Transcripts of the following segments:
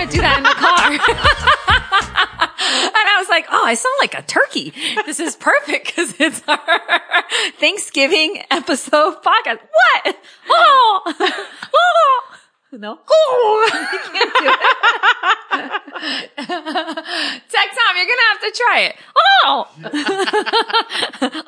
trying to do that in the car. and I was like, oh, I sound like a turkey. This is perfect because it's our Thanksgiving episode podcast. What? Oh, oh. No. Oh, you can't do it. Tech Tom, you're gonna have to try it. Oh, oh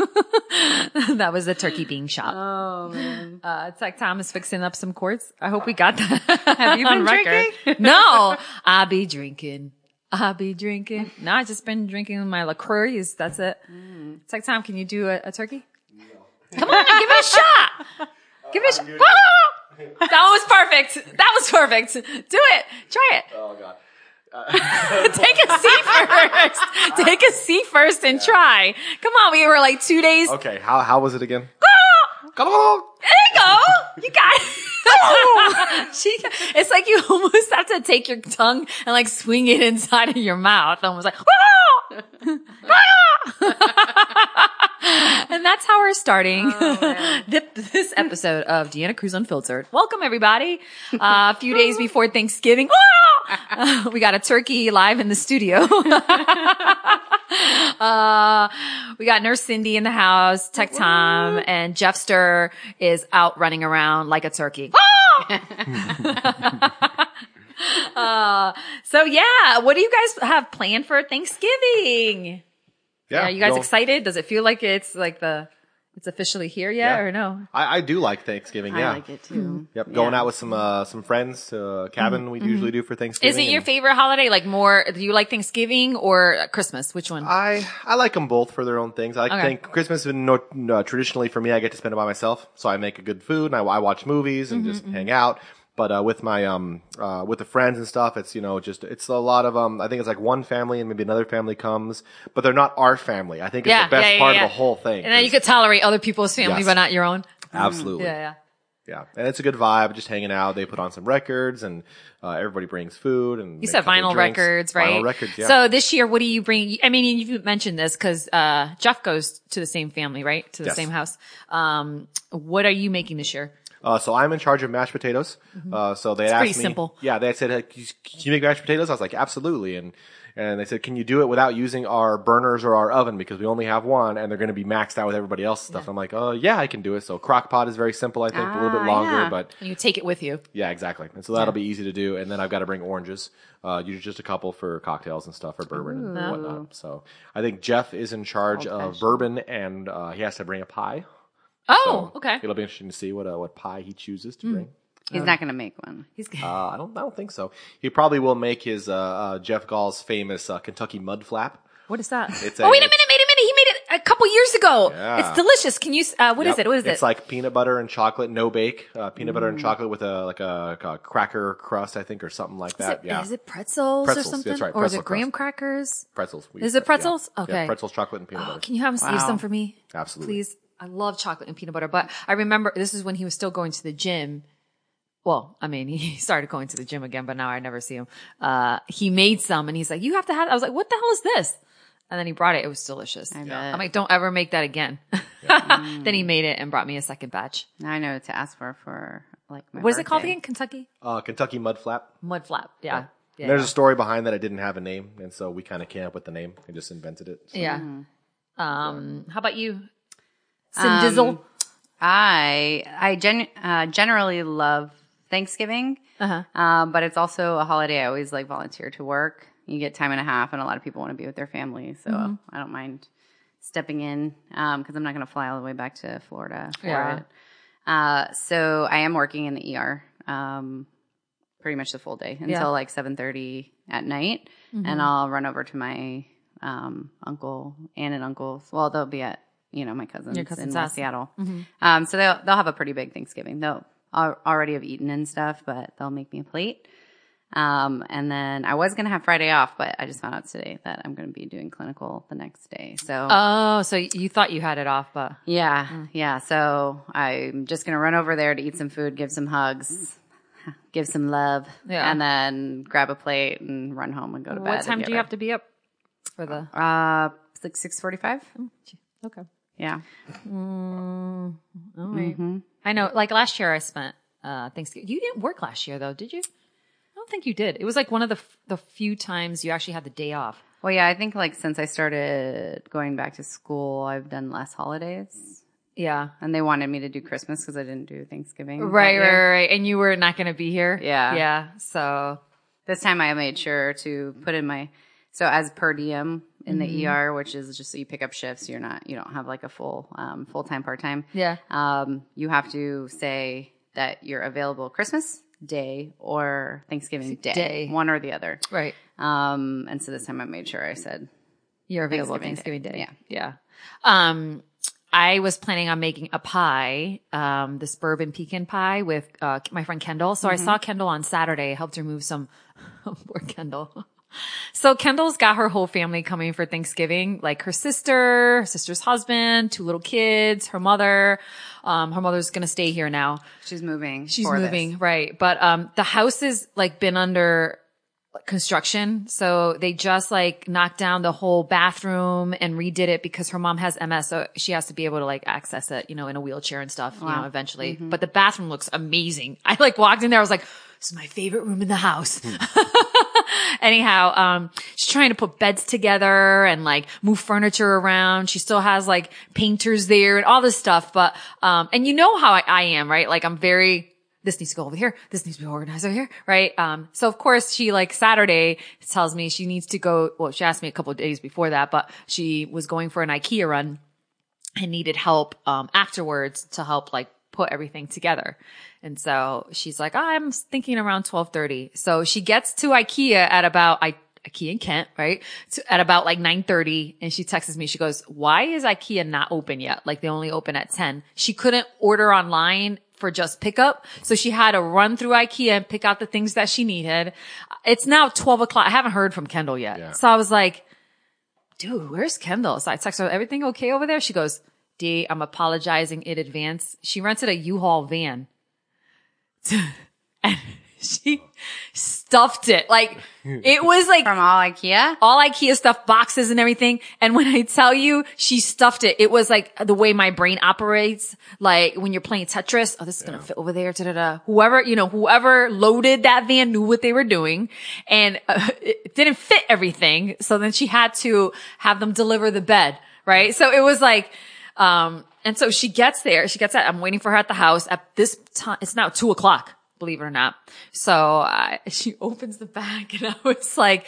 that was the turkey being shot. Oh man. Uh, Tech Tom is fixing up some cords. I hope we got that. Have you been on record. drinking? no, I'll be drinking. I'll be drinking. No, I just been drinking my LaCroix. That's it. Mm. Tech Tom, can you do a, a turkey? Come on, give it a shot. Give it a shot. That was perfect. That was perfect. Do it. Try it. Oh god. Take a seat first. Take a seat first and try. Come on, we were like two days. Okay, how how was it again? Come on. There you go. You got it. she, it's like you almost have to take your tongue and like swing it inside of your mouth. Almost like, and that's how we're starting Th- this episode of Deanna Cruz Unfiltered. Welcome everybody. Uh, a few days before Thanksgiving. Uh, we got a turkey live in the studio. Uh, we got Nurse Cindy in the house, Tech Tom, and Jeffster is out running around like a turkey. uh, so yeah, what do you guys have planned for Thanksgiving? Yeah, Are you guys excited? Does it feel like it's like the, it's officially here yet Yeah. or no? I, I do like Thanksgiving. Yeah. I like it too. Hmm. Yep, going out with some uh, some friends to a hmm. cabin we mm-hmm. usually do for Thanksgiving. Is it your favorite holiday? Like more, do you like Thanksgiving or Christmas? Which one? I I like them both for their own things. I Okay. think Christmas is no, no, traditionally for me. I get to spend it by myself, so I make a good food and I, I watch movies and Mm-hmm, just mm-hmm. hang out. But uh, with my um uh, with the friends and stuff, it's you know just it's a lot of um. I think it's like one family and maybe another family comes, but they're not our family. I think it's yeah, the best yeah, yeah, part yeah. of the whole thing. And then you 'cause- could tolerate other people's family, Yes. but not your own. absolutely Yeah, yeah. Yeah, and it's a good vibe, just hanging out. They put on some records, and uh, everybody brings food. And You said vinyl records, right? Vinyl records, yeah. So this year, what do you bring? I mean, you've mentioned this because uh, Jeff goes to the same family, right? To the Yes. same house. Um, what are you making this year? Uh, so I'm in charge of mashed potatoes. Uh, so they asked Mm-hmm. pretty me, simple. Yeah, they said, hey, can you- make mashed potatoes?" I was like, "Absolutely." And and they said, "Can you do it without using our burners or our oven because we only have one, and they're going to be maxed out with everybody else's stuff." I'm like, "Oh yeah, I can do it." So crock pot is very simple. I think a little bit Ah, longer, yeah. but you take it with you. yeah, exactly. And so that'll be easy to do. And then I've got to bring oranges, uh, usually just a couple for cocktails and stuff, or bourbon and whatnot. So I think Jeff is in charge of bourbon, and uh, he has to bring a pie. Oh, So okay. It'll be interesting to see what uh, what pie he chooses to bring. He's not gonna make one. He's Uh, I don't. I don't think so. He probably will make his uh, uh, Jeff Gall's famous uh, Kentucky mud flap. what is that? It's oh, a- wait a minute, wait a minute. He made it a couple years ago. Yeah. It's delicious. Can you? Uh, what is Yep. it? What is it? it's it? like peanut butter and chocolate, no bake. Uh, peanut butter and Mm. chocolate with a like a, a cracker crust, I think, or something like Is that. it, yeah, is it pretzels, Pretzels, or that's something? right, Or is it graham crust. crackers? pretzels. We Is use it pretzels? Yeah. Okay. Yeah, pretzels, chocolate, and peanut Oh, butter. can you have use Wow. some for me? Absolutely. Please. I love chocolate and peanut butter, but I remember this is when he was still going to the gym. Well, I mean, he started going to the gym again, but now I never see him. Uh, he made some and he's like, you have to have, I was like, what the hell is this? And then he brought it. It was delicious. I bet. I'm like, don't ever make that again. then he made it and brought me a second batch. Now I know to ask for for like my What is it called again? Kentucky Uh, Kentucky mud flap. mud flap. Yeah. Yeah. There's yeah. a story behind that. I didn't have a name, and so we kind of came up with the name and just invented it. So- Yeah. Um, how about you? Cindizzle? I I gen- uh, generally love Thanksgiving, Uh-huh. um, but it's also a holiday I always like volunteer to work. You get time and a half, and a lot of people want to be with their family, so Mm-hmm. I don't mind stepping in because I'm not going to fly all the way back to Florida for Yeah. it. Uh, so I am working in the ER um, pretty much the full day until Yeah. like 7:30 at night, Mm-hmm. and I'll run over to my um, uncle and an uncle's. Well, they'll be at you know my cousins, cousin's in. West Seattle. Um, so they'll they'll have a pretty big Thanksgiving. They'll already have eaten and stuff, but they'll make me a plate. Um, and then I was gonna have Friday off, but I just found out today that I'm gonna be doing clinical the next day. So Oh, so you thought you had it off, but yeah, yeah. So I'm just gonna run over there to eat some food, give some hugs, give some love, Yeah. and then grab a plate and run home and go to bed. what time do you have to be up for the? Uh, it's like six forty-five. Okay. Yeah. All right. Mm-hmm. I know. Like last year, I spent uh Thanksgiving. You didn't work last year, though, did you? I don't think you did. It was like one of the f- the few times you actually had the day off. Well, yeah, I think like since I started going back to school, I've done less holidays. Yeah. And they wanted me to do Christmas because I didn't do Thanksgiving. Right, right, right, right. And you were not going to be here. Yeah. Yeah. So This time I made sure to put in my, so as per diem in the ER, which is just so you pick up shifts, you're not, you don't have like a full, um, full time, part time. yeah. Um, you have to say that you're available Christmas Day or Thanksgiving Day, Day. one or the other. Right. Um, and so this time I made sure I said, You're available Thanksgiving Thanksgiving, Day. Day. Yeah. Yeah. Um, I was planning on making a pie, um, this bourbon pecan pie with, uh, my friend Kendall. So I saw Kendall on Saturday, helped her move some, poor Kendall. So Kendall's got her whole family coming for Thanksgiving, like her sister, her sister's husband, two little kids, her mother. Um, her mother's going to stay here now. she's moving. She's for this. moving, right. But um the house has like been under construction. So they just like knocked down the whole bathroom and redid it because her mom has MS. So she has to be able to like access it, you know, in a wheelchair and stuff, you know, eventually. But the bathroom looks amazing. I like walked in there. I was like, this is my favorite room in the house. Anyhow, um, she's trying to put beds together and like move furniture around. She still has like painters there and all this stuff. But, um, and you know how I, I am, right? Like I'm very, this needs to go over here. This needs to be organized over here. Right. Um, so of course she like Saturday tells me she needs to go. Well, she asked me a couple of days before that, but she was going for an IKEA run and needed help, um, afterwards to help like put everything together. And so she's like, oh, I'm thinking around 1230. So she gets to IKEA at about, I, IKEA in Kent, right? To, at about like 930. And she texts me. She goes, why is IKEA not open yet? Like they only open at 10. She couldn't order online for just pickup. So she had to run through IKEA and pick out the things that she needed. It's now 12 o'clock. I haven't heard from Kendall yet. Yeah. So I was like, dude, where's Kendall? So I text her, everything okay over there? She goes, D, I'm apologizing in advance. She rented a U-Haul van. and she stuffed it. Like, it was like From all IKEA? all IKEA stuff, boxes and everything. And when I tell you she stuffed it, it was like the way my brain operates. Like when you're playing Tetris, oh, this is going to fit over there. Da, da, da. Whoever, you know, whoever loaded that van knew what they were doing and uh, it didn't fit everything. So then she had to have them deliver the bed. Right. So it was like, um, and so she gets there. She gets that. I'm waiting for her at the house at this time. It's now two o'clock, believe it or not. So uh, she opens the bag and I was like,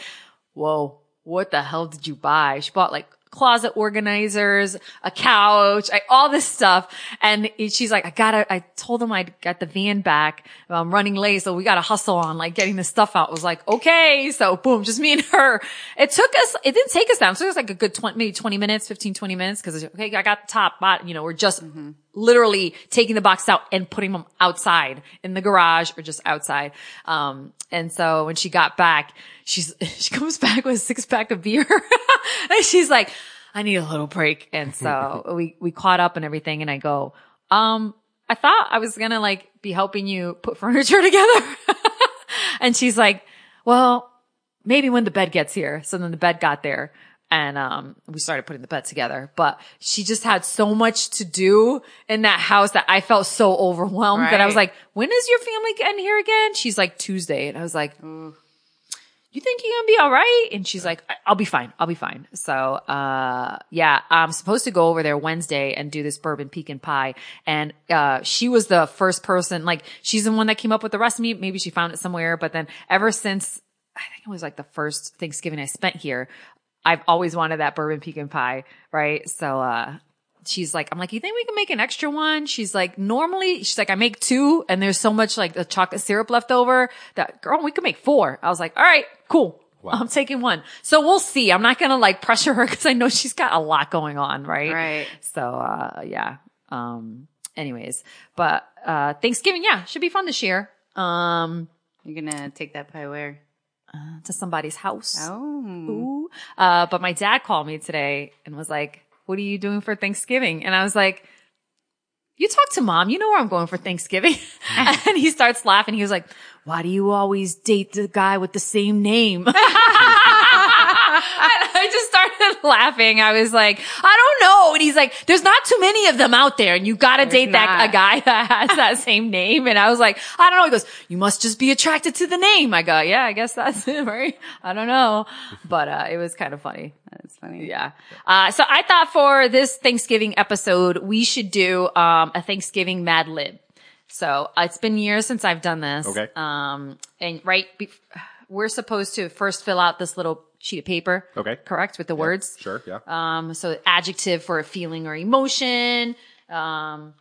whoa, what the hell did you buy? She bought like closet organizers, a couch, I, all this stuff. And she's like, I gotta, I told them I'd get the van back. I'm running late. So we gotta hustle on like getting the stuff out. Was like, okay. So boom, just me and her. It took us, it didn't take us down. So it was like a good 20, maybe 20 minutes, 15, 20 minutes. Cause okay, I got the top bot, you know, we're just mm-hmm. Literally taking the box out and putting them outside in the garage or just outside. Um, and so when she got back, she's, she comes back with a six pack of beer and she's like, I need a little break. And so we, we caught up and everything. And I go, um, I thought I was going to like be helping you put furniture together. and she's like, well, maybe when the bed gets here. So then the bed got there and, um, we started putting the bed together, but she just had so much to do in that house that I felt so overwhelmed that I was like, when is your family getting here again? She's like Tuesday. And I was like, you think you're gonna be all right? And she's like, "I- I'll be fine. I'll be fine. So, uh, yeah, I'm supposed to go over there Wednesday and do this bourbon pecan pie. And, uh, she was the first person, like, she's the one that came up with the recipe. Maybe she found it somewhere, but then ever since, I think it was like the first Thanksgiving I spent here, I've always wanted that bourbon pecan pie, right? So, uh, she's like, I'm like, you think we can make an extra one? She's like, normally, she's like, I make two and there's so much like the chocolate syrup left over that girl, we could make four. I was like, all right, cool. I'm taking one. So we'll see. I'm not going to like pressure her because I know she's got a lot going on. Right. Right. So, uh, yeah. Um, anyways, but, uh, Thanksgiving, yeah, should be fun this year. Um, You're gonna take that pie where? To somebody's house. Oh. Ooh. Uh, but my dad called me today and was like, what are you doing for Thanksgiving? And I was like, you talk to mom. You know where I'm going for Thanksgiving. and he starts laughing. He was like, why do you always date the guy with the same name? I just started laughing. I was like, I don't know. And he's like, there's not too many of them out there and you gotta date that, a guy that has that same name. And I was like, I don't know. He goes, you must just be attracted to the name. I go, yeah, I guess that's it, right? I don't know. But, uh, it was kind of funny. That's funny. Yeah. Uh, so I thought for this Thanksgiving episode, we should do, um, a Thanksgiving Mad Lib. So uh, it's been years since I've done this. Okay. Um, and right, be- we're supposed to first fill out this little sheet of paper. Okay. Correct with the words. Sure. Yeah. Um, so adjective for a feeling or emotion. Um,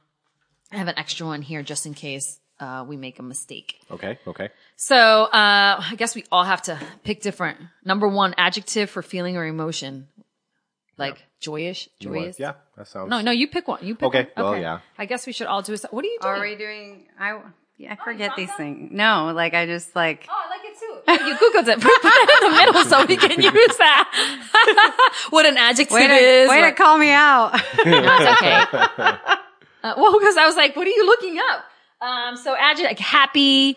I have an extra one here just in case, uh, we make a mistake. okay. Okay. So, uh, I guess we all have to pick different. Number one, adjective for feeling or emotion. Like joyous, You want- joyous. yeah. That sounds. No, no, you pick one. You pick Okay, one. well, yeah. I guess we should all do a, what are you doing? Are we doing? I yeah, I forget these things. No, like I just like Oh, You googled it. Put it in the middle so we can use that. what an adjective way to is. way like- to call me out. No, it's okay. Uh, well, because I was like, what are you looking up? Um, so adjective, like happy,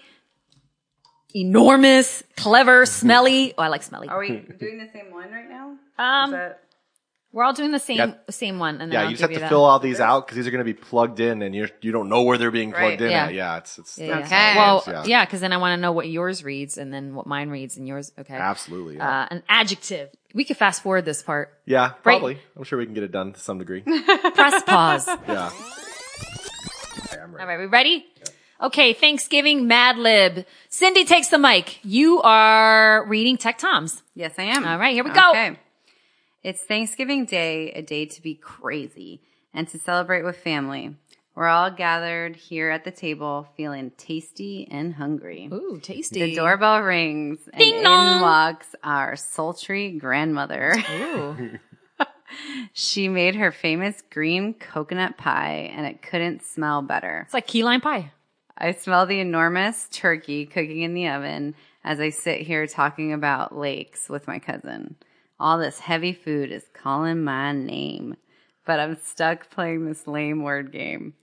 enormous, clever, smelly. Oh, I like smelly. Are we doing the same one right now? Um, Is that- we're all doing the same, Yeah. same one. And then Yeah, I'll you just give have to that. fill all these out because these are going to be plugged in, and you you don't know where they're being plugged Right, in. yeah. At. Yeah, it's it's Yeah, that's yeah. how it Well, is, yeah, because then I want to know what yours reads and then what mine reads and yours. Okay. absolutely. Yeah, Uh, an adjective. We could fast forward this part. yeah probably. I'm sure we can get it done to some degree. Press pause. Yeah. Okay, I'm ready. right, we ready? Okay, Thanksgiving Mad Lib. Cindy takes the mic. You are reading Tech Toms. Yes, I am. All right, here we go. Okay. It's Thanksgiving Day, a day to be crazy and to celebrate with family. We're all gathered here at the table feeling tasty and hungry. Ooh, tasty. The doorbell rings and Ding in dong. walks our sultry grandmother. Ooh. she made her famous green coconut pie and it couldn't smell better. It's like key lime pie. I smell the enormous turkey cooking in the oven as I sit here talking about lakes with my cousin. All this heavy food is calling my name, but I'm stuck playing this lame word game.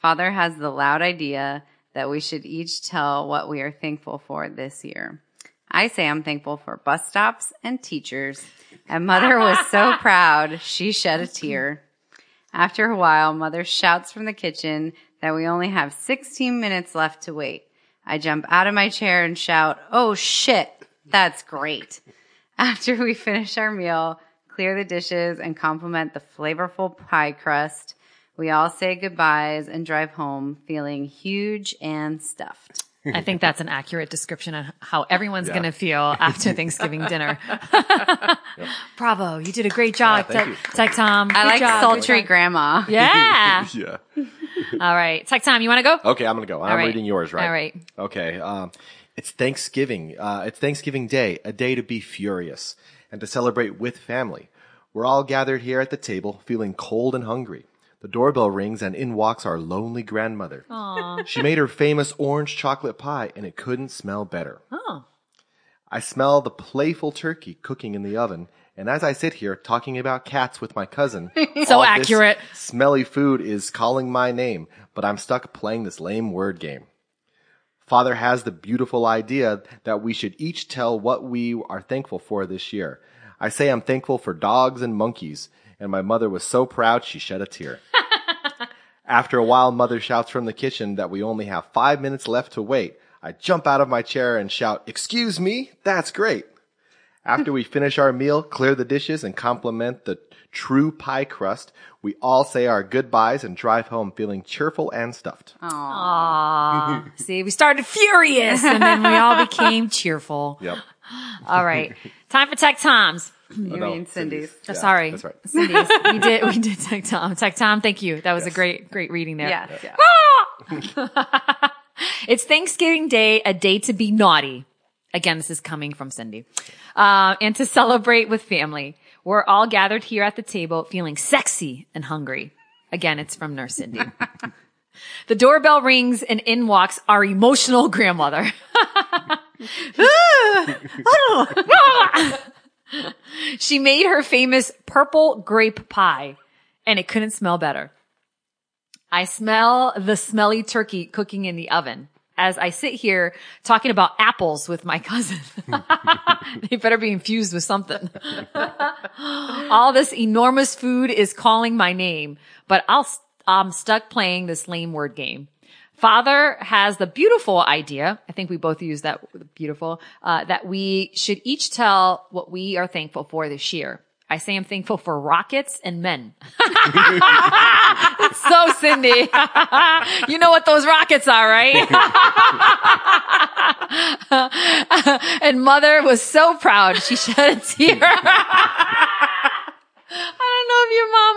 Father has the loud idea that we should each tell what we are thankful for this year. I say I'm thankful for bus stops and teachers, and mother was so proud she shed a tear. After a while, mother shouts from the kitchen that we only have 16 minutes left to wait. I jump out of my chair and shout, Oh shit, that's great. After we finish our meal, clear the dishes and compliment the flavorful pie crust, we all say goodbyes and drive home feeling huge and stuffed. I think that's an accurate description of how everyone's going to feel after Thanksgiving dinner. Bravo. You did a great job. thank Tech, you. Tech Tom. I like job. sultry Good grandma. Yeah. Yeah. All right. Tech Tom, you want to go? Okay, I'm gonna go. I'm All right. reading yours, right? All right. Okay. Um, it's Thanksgiving. Uh, it's Thanksgiving Day, a day to be furious and to celebrate with family. We're all gathered here at the table, feeling cold and hungry. The doorbell rings, and in walks our lonely grandmother. She made her famous orange chocolate pie, and it couldn't smell better. Oh. I smell the playful turkey cooking in the oven, and as I sit here talking about cats with my cousin, So accurate. smelly food is calling my name, but I'm stuck playing this lame word game. Father has the beautiful idea that we should each tell what we are thankful for this year. I say I'm thankful for dogs and monkeys, and my mother was so proud she shed a tear. After a while, mother shouts from the kitchen that we only have five minutes left to wait. I jump out of my chair and shout, Excuse me? That's great. After we finish our meal, clear the dishes, and compliment the true pie crust, we all say our goodbyes and drive home feeling cheerful and stuffed. Aw. See, we started furious and then we all became cheerful. Yep. All right. Time for Tech Toms. You Oh, no, mean Cindy's. Oh, Yeah, sorry. That's right. Cindy's. We did, we did Tech Tom. Tech Tom, thank you. That was a great, great reading there. Yes, yeah. It's Thanksgiving Day, a day to be naughty. Again, this is coming from Cindy. Uh, and to celebrate with family. We're all gathered here at the table feeling sexy and hungry. Again, it's from Nurse Cindy. the doorbell rings and in walks our emotional grandmother. she made her famous purple grape pie and it couldn't smell better. I smell the smelly turkey cooking in the oven. As I sit here talking about apples with my cousin. they better be infused with something. All this enormous food is calling my name, but I'll, I'm stuck playing this lame word game. Father has the beautiful idea. I think we both use that beautiful, uh, that we should each tell what we are thankful for this year. I say I'm thankful for rockets and men. so Cindy. you know what those rockets are, right? and mother was so proud. She shed a tear. I don't know if your mom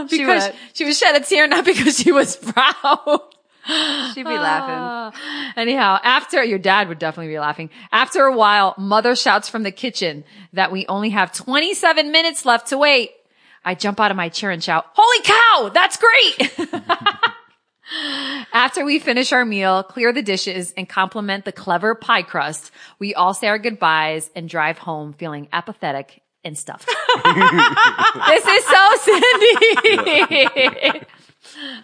would. She because would. she was shed a tear, not because she was proud. She'd be laughing. Anyhow, after your dad would definitely be laughing. After a while, mother shouts from the kitchen that we only have 27 minutes left to wait. I jump out of my chair and shout, holy cow, that's great. After we finish our meal, clear the dishes and compliment the clever pie crust, we all say our goodbyes and drive home feeling apathetic and stuffed. this is so Cindy.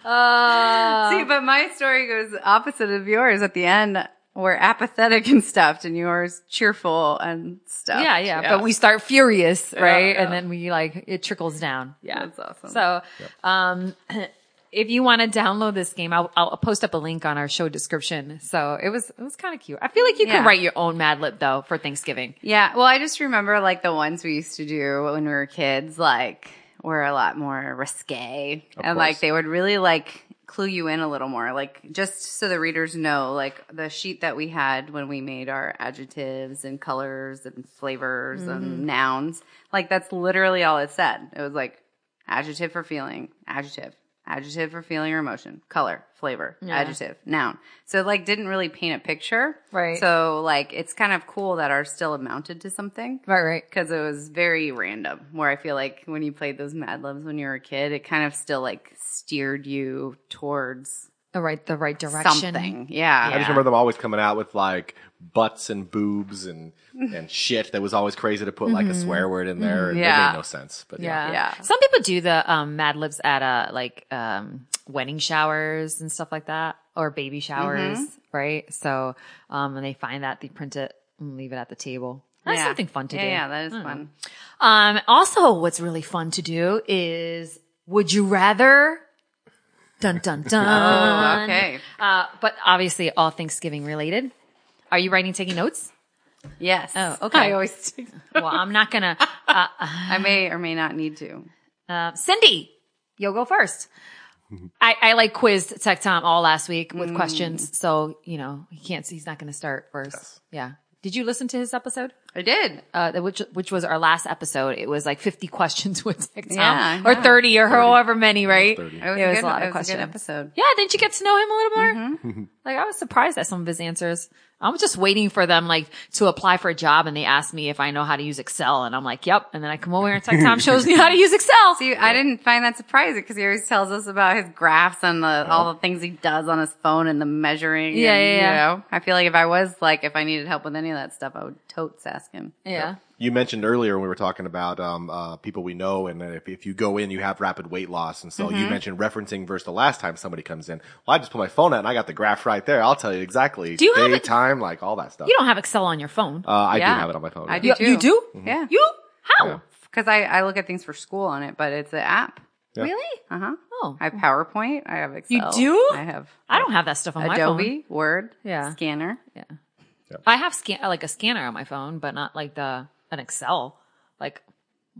Uh, See, but my story goes opposite of yours. At the end, we're apathetic and stuffed, and yours cheerful and stuff. Yeah, yeah, But we start furious, right? yeah. And then we like, it trickles down. Yeah. That's awesome. So, um, if you want to download this game, I'll, I'll post up a link on our show description. So it was, it was kind of cute. I feel like you Yeah. can write your own Mad Lib though for Thanksgiving. Yeah, well, I just remember like the ones we used to do when we were kids, like were a lot more risque, and course. like they would really like clue you in a little more, like just so the readers know, like the sheet that we had when we made our adjectives and colors and flavors and mm-hmm. nouns, like that's literally all it said. It was like adjective for feeling, adjective. Adjective for feeling or emotion, color, flavor, adjective, noun. So it like didn't really paint a picture. Right. So like it's kind of cool that ours still amounted to something Right, right. because it was very random. Where I feel like when you played those Mad Libs when you were a kid, it kind of still like steered you towards The right, the right direction. something. Yeah. I just remember them always coming out with like butts and boobs and and shit that was always crazy to put like a swear word in there. and It Yeah. made no sense. But Yeah. yeah. Yeah. Some people do the um, Mad Libs at uh like um wedding showers and stuff like that, or baby showers, right? So um when they find that, they print it and leave it at the table. That's Yeah. something fun to yeah, do. Yeah, that is fun. Um, also, what's really fun to do is would you rather? Dun dun dun. Oh, okay. Uh, but obviously, all Thanksgiving related. Are you writing, taking notes? Yes. Oh, okay. I always. Well, I'm not gonna. Uh, I may or may not need to. uh, Cindy, you'll go first. I, I like quizzed Tech Tom all last week with questions, so you know he can't. See he's not going to start first. Yeah. Did you listen to his episode? I did. uh, that- which which was our last episode. It was like 50 questions with Tech Tom, Yeah, or yeah. 30 or however many, right? 30. It was, It a, was good, a lot it of was a good questions. episode. Yeah, didn't you get to know him a little more? Mm-hmm. like I was surprised at some of his answers. I was just waiting for them like to apply for a job and they asked me if I know how to use Excel and I'm like, yep. And then I come over here and Tech Tom shows me how to use Excel. See, I didn't find that surprising because he always tells us about his graphs and the all the things he does on his phone and the measuring. Yeah, and, yeah, yeah. You know, I feel like if I was like, if I needed help with any of that stuff, I would totes ask him. yeah. You mentioned earlier when we were talking about um, uh, people we know, and if, if you go in, you have rapid weight loss. And so Mm-hmm. you mentioned referencing versus the last time somebody comes in. Well, I just put my phone out and I got the graph right there. I'll tell you exactly Do you have day, it- time, like all that stuff. You don't have Excel on your phone. uh, I Yeah. do have it on my phone. I yeah. do you, too. you do? Yeah. You? How? Yeah. Because I, I look at things for school on it, but it's an app. Yeah. Really? Uh huh. Oh. I have PowerPoint. I have Excel. You do? I have I don't have that stuff on my phone. Adobe, Word, Yeah. Scanner. Yeah. I have scan like a scanner on my phone, but not like the an Excel. Like,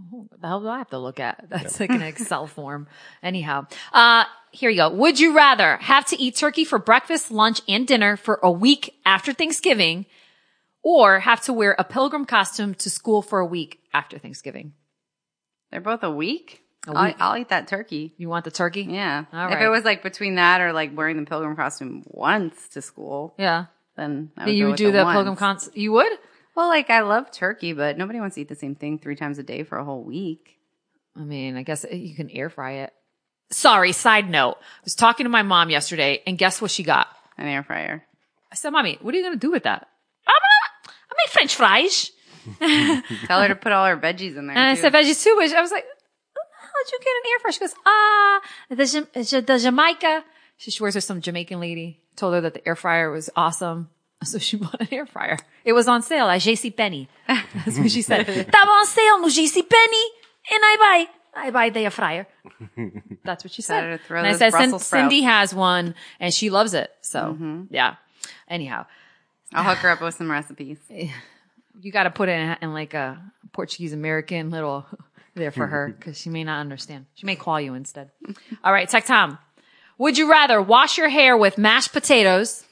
what the hell do I have to look at? That's like an Excel form. Anyhow, uh, here you go. Would you rather have to eat turkey for breakfast, lunch, and dinner for a week after Thanksgiving, or have to wear a pilgrim costume to school for a week after Thanksgiving? They're both a week. A I'll, week. I'll eat that turkey. You want the turkey? Yeah. All If right. it was like between that or like wearing the pilgrim costume once to school, Yeah. then I would You would do the, once. pilgrim cons. You would? Well, like I love turkey, but nobody wants to eat the same thing three times a day for a whole week. I mean, I guess you can air fry it. Sorry, side note. I was talking to my mom yesterday and guess what she got? An air fryer. I said, Mommy, what are you going to do with that? I'm gonna, I made French fries. Tell her to put all her veggies in there. And I said veggies too, but I was like, how'd you get an air fryer? She goes, ah, the, the Jamaica She, she works with some Jamaican lady. Told her that the air fryer was awesome. So she bought an air fryer. It was on sale at JC Penney. That's what she said. Tava on sale no JC Penney, and I buy, I buy the air fryer. That's what she said. And I said, Brussels Cindy sprouts. has one, and she loves it. So mm-hmm. yeah. Anyhow, I'll hook her up with some recipes. you got to put it in, in like a Portuguese American little there for her because she may not understand. She may call you instead. All right, Tech Tom. Would you rather wash your hair with mashed potatoes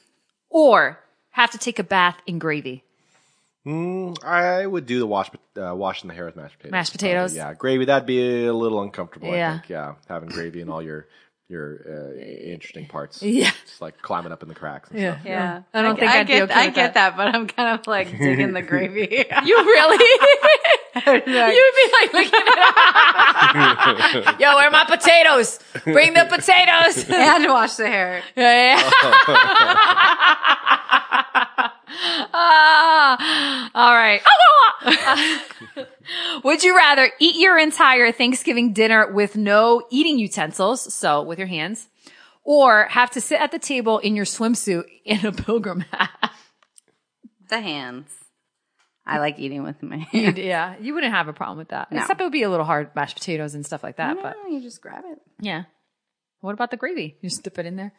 or have to take a bath in gravy? I would do the wash, uh, washing the hair with mashed potatoes. Mashed potatoes? Probably, yeah, gravy. That'd be a little uncomfortable. Yeah. I think. Yeah, having gravy and all your your uh, interesting parts. Yeah. just like climbing up in the cracks. And stuff. Yeah. I don't think I I'd be get, okay I with get that. but I'm kind of like digging the gravy. You really? You'd be like looking at Yo, where are my potatoes? Bring the potatoes. and wash the hair. Yeah, yeah. Ah, all right. Ah, ah, ah. Would you rather eat your entire Thanksgiving dinner with no eating utensils, so with your hands, or have to sit at the table in your swimsuit in a pilgrim hat? The hands. I like eating with my hands. yeah, you wouldn't have a problem with that. No. Except it would be a little hard mashed potatoes and stuff like that. But you just grab it. yeah. What about the gravy? You just dip it in there.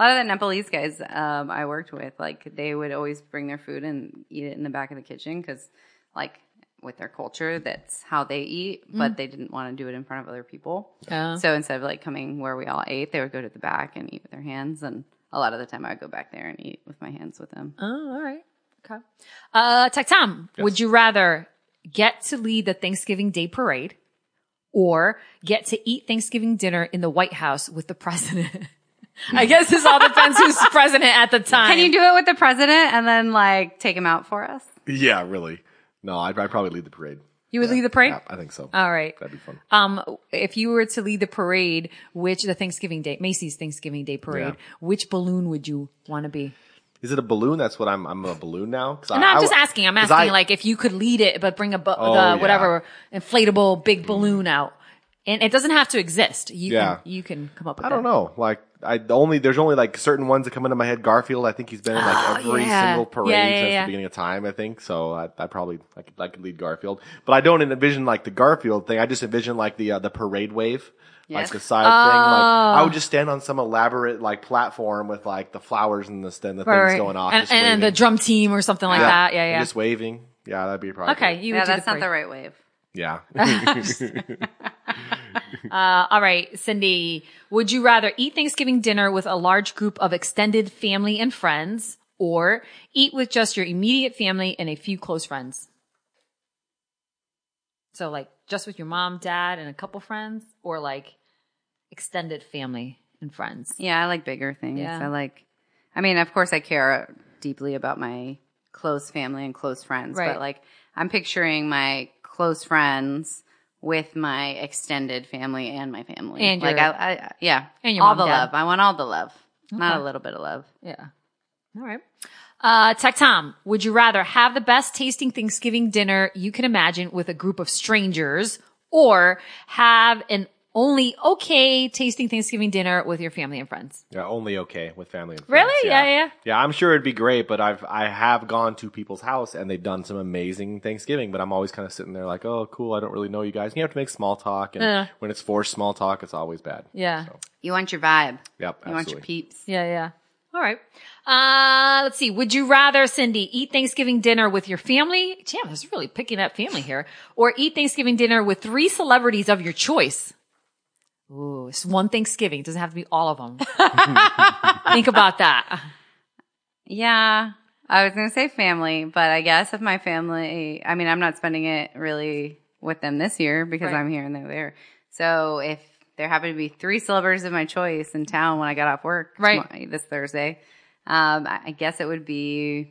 A lot of the Nepalese guys um, I worked with, like they would always bring their food and eat it in the back of the kitchen because, like, with their culture, that's how they eat. But they didn't want to do it in front of other people. Oh. So instead of like coming where we all ate, they would go to the back and eat with their hands. And a lot of the time, I would go back there and eat with my hands with them. Oh, all right. Okay. Uh, Tech Tom, would you rather get to lead the Thanksgiving Day parade or get to eat Thanksgiving dinner in the White House with the president? I guess this all depends who's president at the time. Can you do it with the president and then like take him out for us? Yeah, really. No, I'd, I'd probably lead the parade. You would lead the parade? Yeah, I think so. All right. That'd be fun. Um, if you were to lead the parade, which the Thanksgiving Day, Macy's Thanksgiving Day parade, Yeah. which balloon would you want to be? Is it a balloon? That's what I'm. I'm a balloon now. 'Cause No, I- I'm I- just asking. I'm 'cause asking I- like if you could lead it, but bring a bu- Oh, the yeah. whatever inflatable big balloon out, and it doesn't have to exist. You Yeah. can you can come up with. I don't that. know. Like I only there's only like certain ones that come into my head. Garfield, I think he's been in like Oh, every yeah. single parade Yeah, yeah, since yeah. the beginning of time. I think so. I, I probably I could, I could lead Garfield, but I don't envision like the Garfield thing. I just envision like the uh, the parade wave. Like Yes. the side thing, like I Oh. would just stand on some elaborate like platform with like the flowers and the and the Right, things right. going off, and, just and, then the drum team or something like that. Yeah, and yeah. just waving. Yeah, that'd be probably Okay, good. you Yeah, would do that's not the right wave. Yeah, Uh, all right, Cindy. Would you rather eat Thanksgiving dinner with a large group of extended family and friends, or eat with just your immediate family and a few close friends? So, like, just with your mom, dad, and a couple friends, or like extended family and friends. Yeah, I like bigger things. Yeah. I like, I mean, of course, I care deeply about my close family and close friends, Right. but like, I'm picturing my close friends with my extended family and my family. And like, your- I, I, yeah, And your all the dad. love. I want all the love, not a little bit of love. Yeah. All right. Uh, Tech Tom, would you rather have the best tasting Thanksgiving dinner you can imagine with a group of strangers or have an only okay tasting Thanksgiving dinner with your family and friends? yeah, only okay with family and friends. Really? Yeah, yeah. Yeah, I'm sure it'd be great, but I've I have gone to people's house and they've done some amazing Thanksgiving, but I'm always kind of sitting there like, oh, cool, I don't really know you guys. And you have to make small talk, and Yeah. when it's forced small talk, it's always bad. Yeah. So, You want your vibe. yep, You want your peeps. Yeah, yeah. All right. Uh, let's see. Would you rather, Cindy, eat Thanksgiving dinner with your family? Damn, I was really picking up family here. Or eat Thanksgiving dinner with three celebrities of your choice? Ooh, it's one Thanksgiving. It doesn't have to be all of them. Think about that. Yeah. I was going to say family, but I guess if my family, I mean, I'm not spending it really with them this year because Right. I'm here and they're there. So if there happen to be three celebrities of my choice in town when I got off work Right. this Thursday, um, I guess it would be,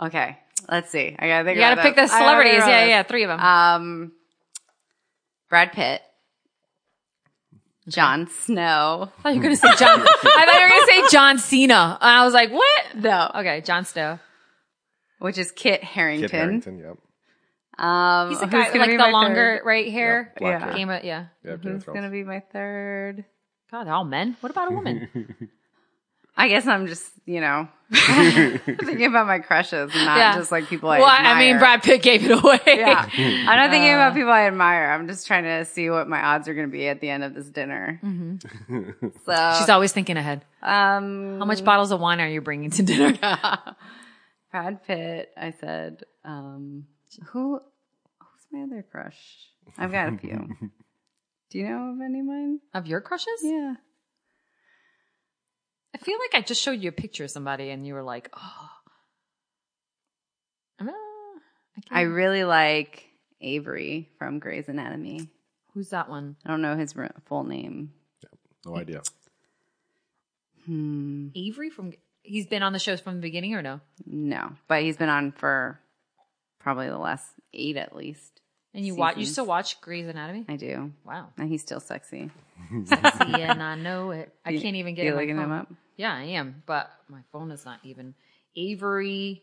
okay, let's see. I gotta think You got to pick the gotta celebrities. Yeah, yeah, three of them. Um, Brad Pitt, Jon Snow. I thought you were going to say John. I thought you were going to say John Cena. And I was like, what? No, Okay, Jon Snow. which is Kit Harington. Kit Harington, yep. Um, He's the who's guy gonna like be the longer third? right hair. Black Yeah. hair. Game of, yeah. Yep, Who's gonna be my third? God, they're all men. What about a woman? I guess I'm just, you know, thinking about my crushes, not Yeah. just like people I well, admire. I mean, Brad Pitt gave it away. Yeah. I'm not thinking Uh. about people I admire. I'm just trying to see what my odds are going to be at the end of this dinner. So, She's always thinking ahead. um, How much bottles of wine are you bringing to dinner? Brad Pitt, I said, um, who, who's my other crush? I've got a few. Do you know of any of mine? of your crushes? Yeah. I feel like I just showed you a picture of somebody and you were like, oh. Uh, I I really like Avery from Grey's Anatomy. Who's that one? I don't know his full name. No idea. Hmm. Avery from. He's been on the shows from the beginning or no? No, but he's been on for probably the last eight at least. And you watch. You still watch Grey's Anatomy? I do. Wow, And he's still sexy. sexy, and I know it. I can't even get you it. on looking him up? Yeah, I am, but my phone is not even. Avery.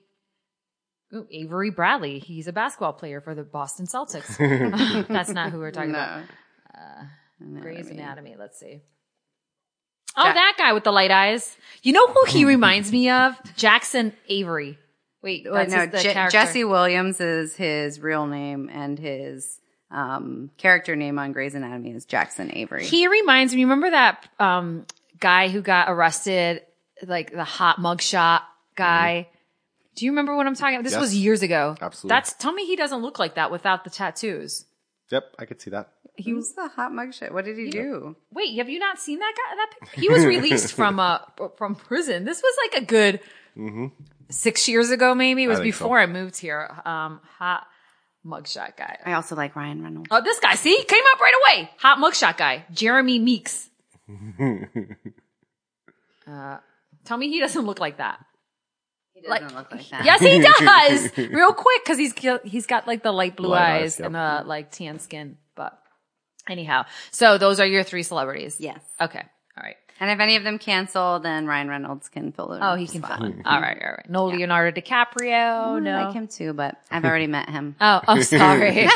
Ooh, Avery Bradley. He's a basketball player for the Boston Celtics. That's not who we're talking about. No. Grey's Anatomy. Anatomy. Let's see. Oh, Ja- that guy with the light eyes. You know who he reminds me of? Jackson Avery. Wait, Wait, no, his- the Je- character. Jesse Williams is his real name, and his um, character name on Grey's Anatomy is Jackson Avery. He reminds me. Remember that um, guy who got arrested, like the hot mugshot guy? Do you remember what I'm talking about? This Yes. was years ago. Absolutely. That's tell me he doesn't look like that without the tattoos. Yep, I could see that. he was the hot mugshot. What did he do? Wait, have you not seen that guy? That pic- he was released from uh from prison. This was like a good six years ago, maybe. It was Mm-hmm. think so. before I moved here. Um, hot mugshot guy. I also like Ryan Reynolds. Oh, this guy, see, came up right away. Hot mugshot guy, Jeremy Meeks. uh, tell me he doesn't look like that. He doesn't look like that. Yes, he does. Real quick, because he's he's got like the light blue Light eyes eyes, yep. and the like tan skin. But anyhow, so those are your three celebrities. Yes. Okay. All right. And if any of them cancel, then Ryan Reynolds can fill it. Oh, he can fill in. All right. All right. No Leonardo DiCaprio. I no. like him too, but I've already met him. Oh, I'm sorry.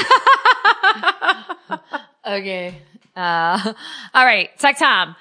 okay. Uh, all right. Tech Tom.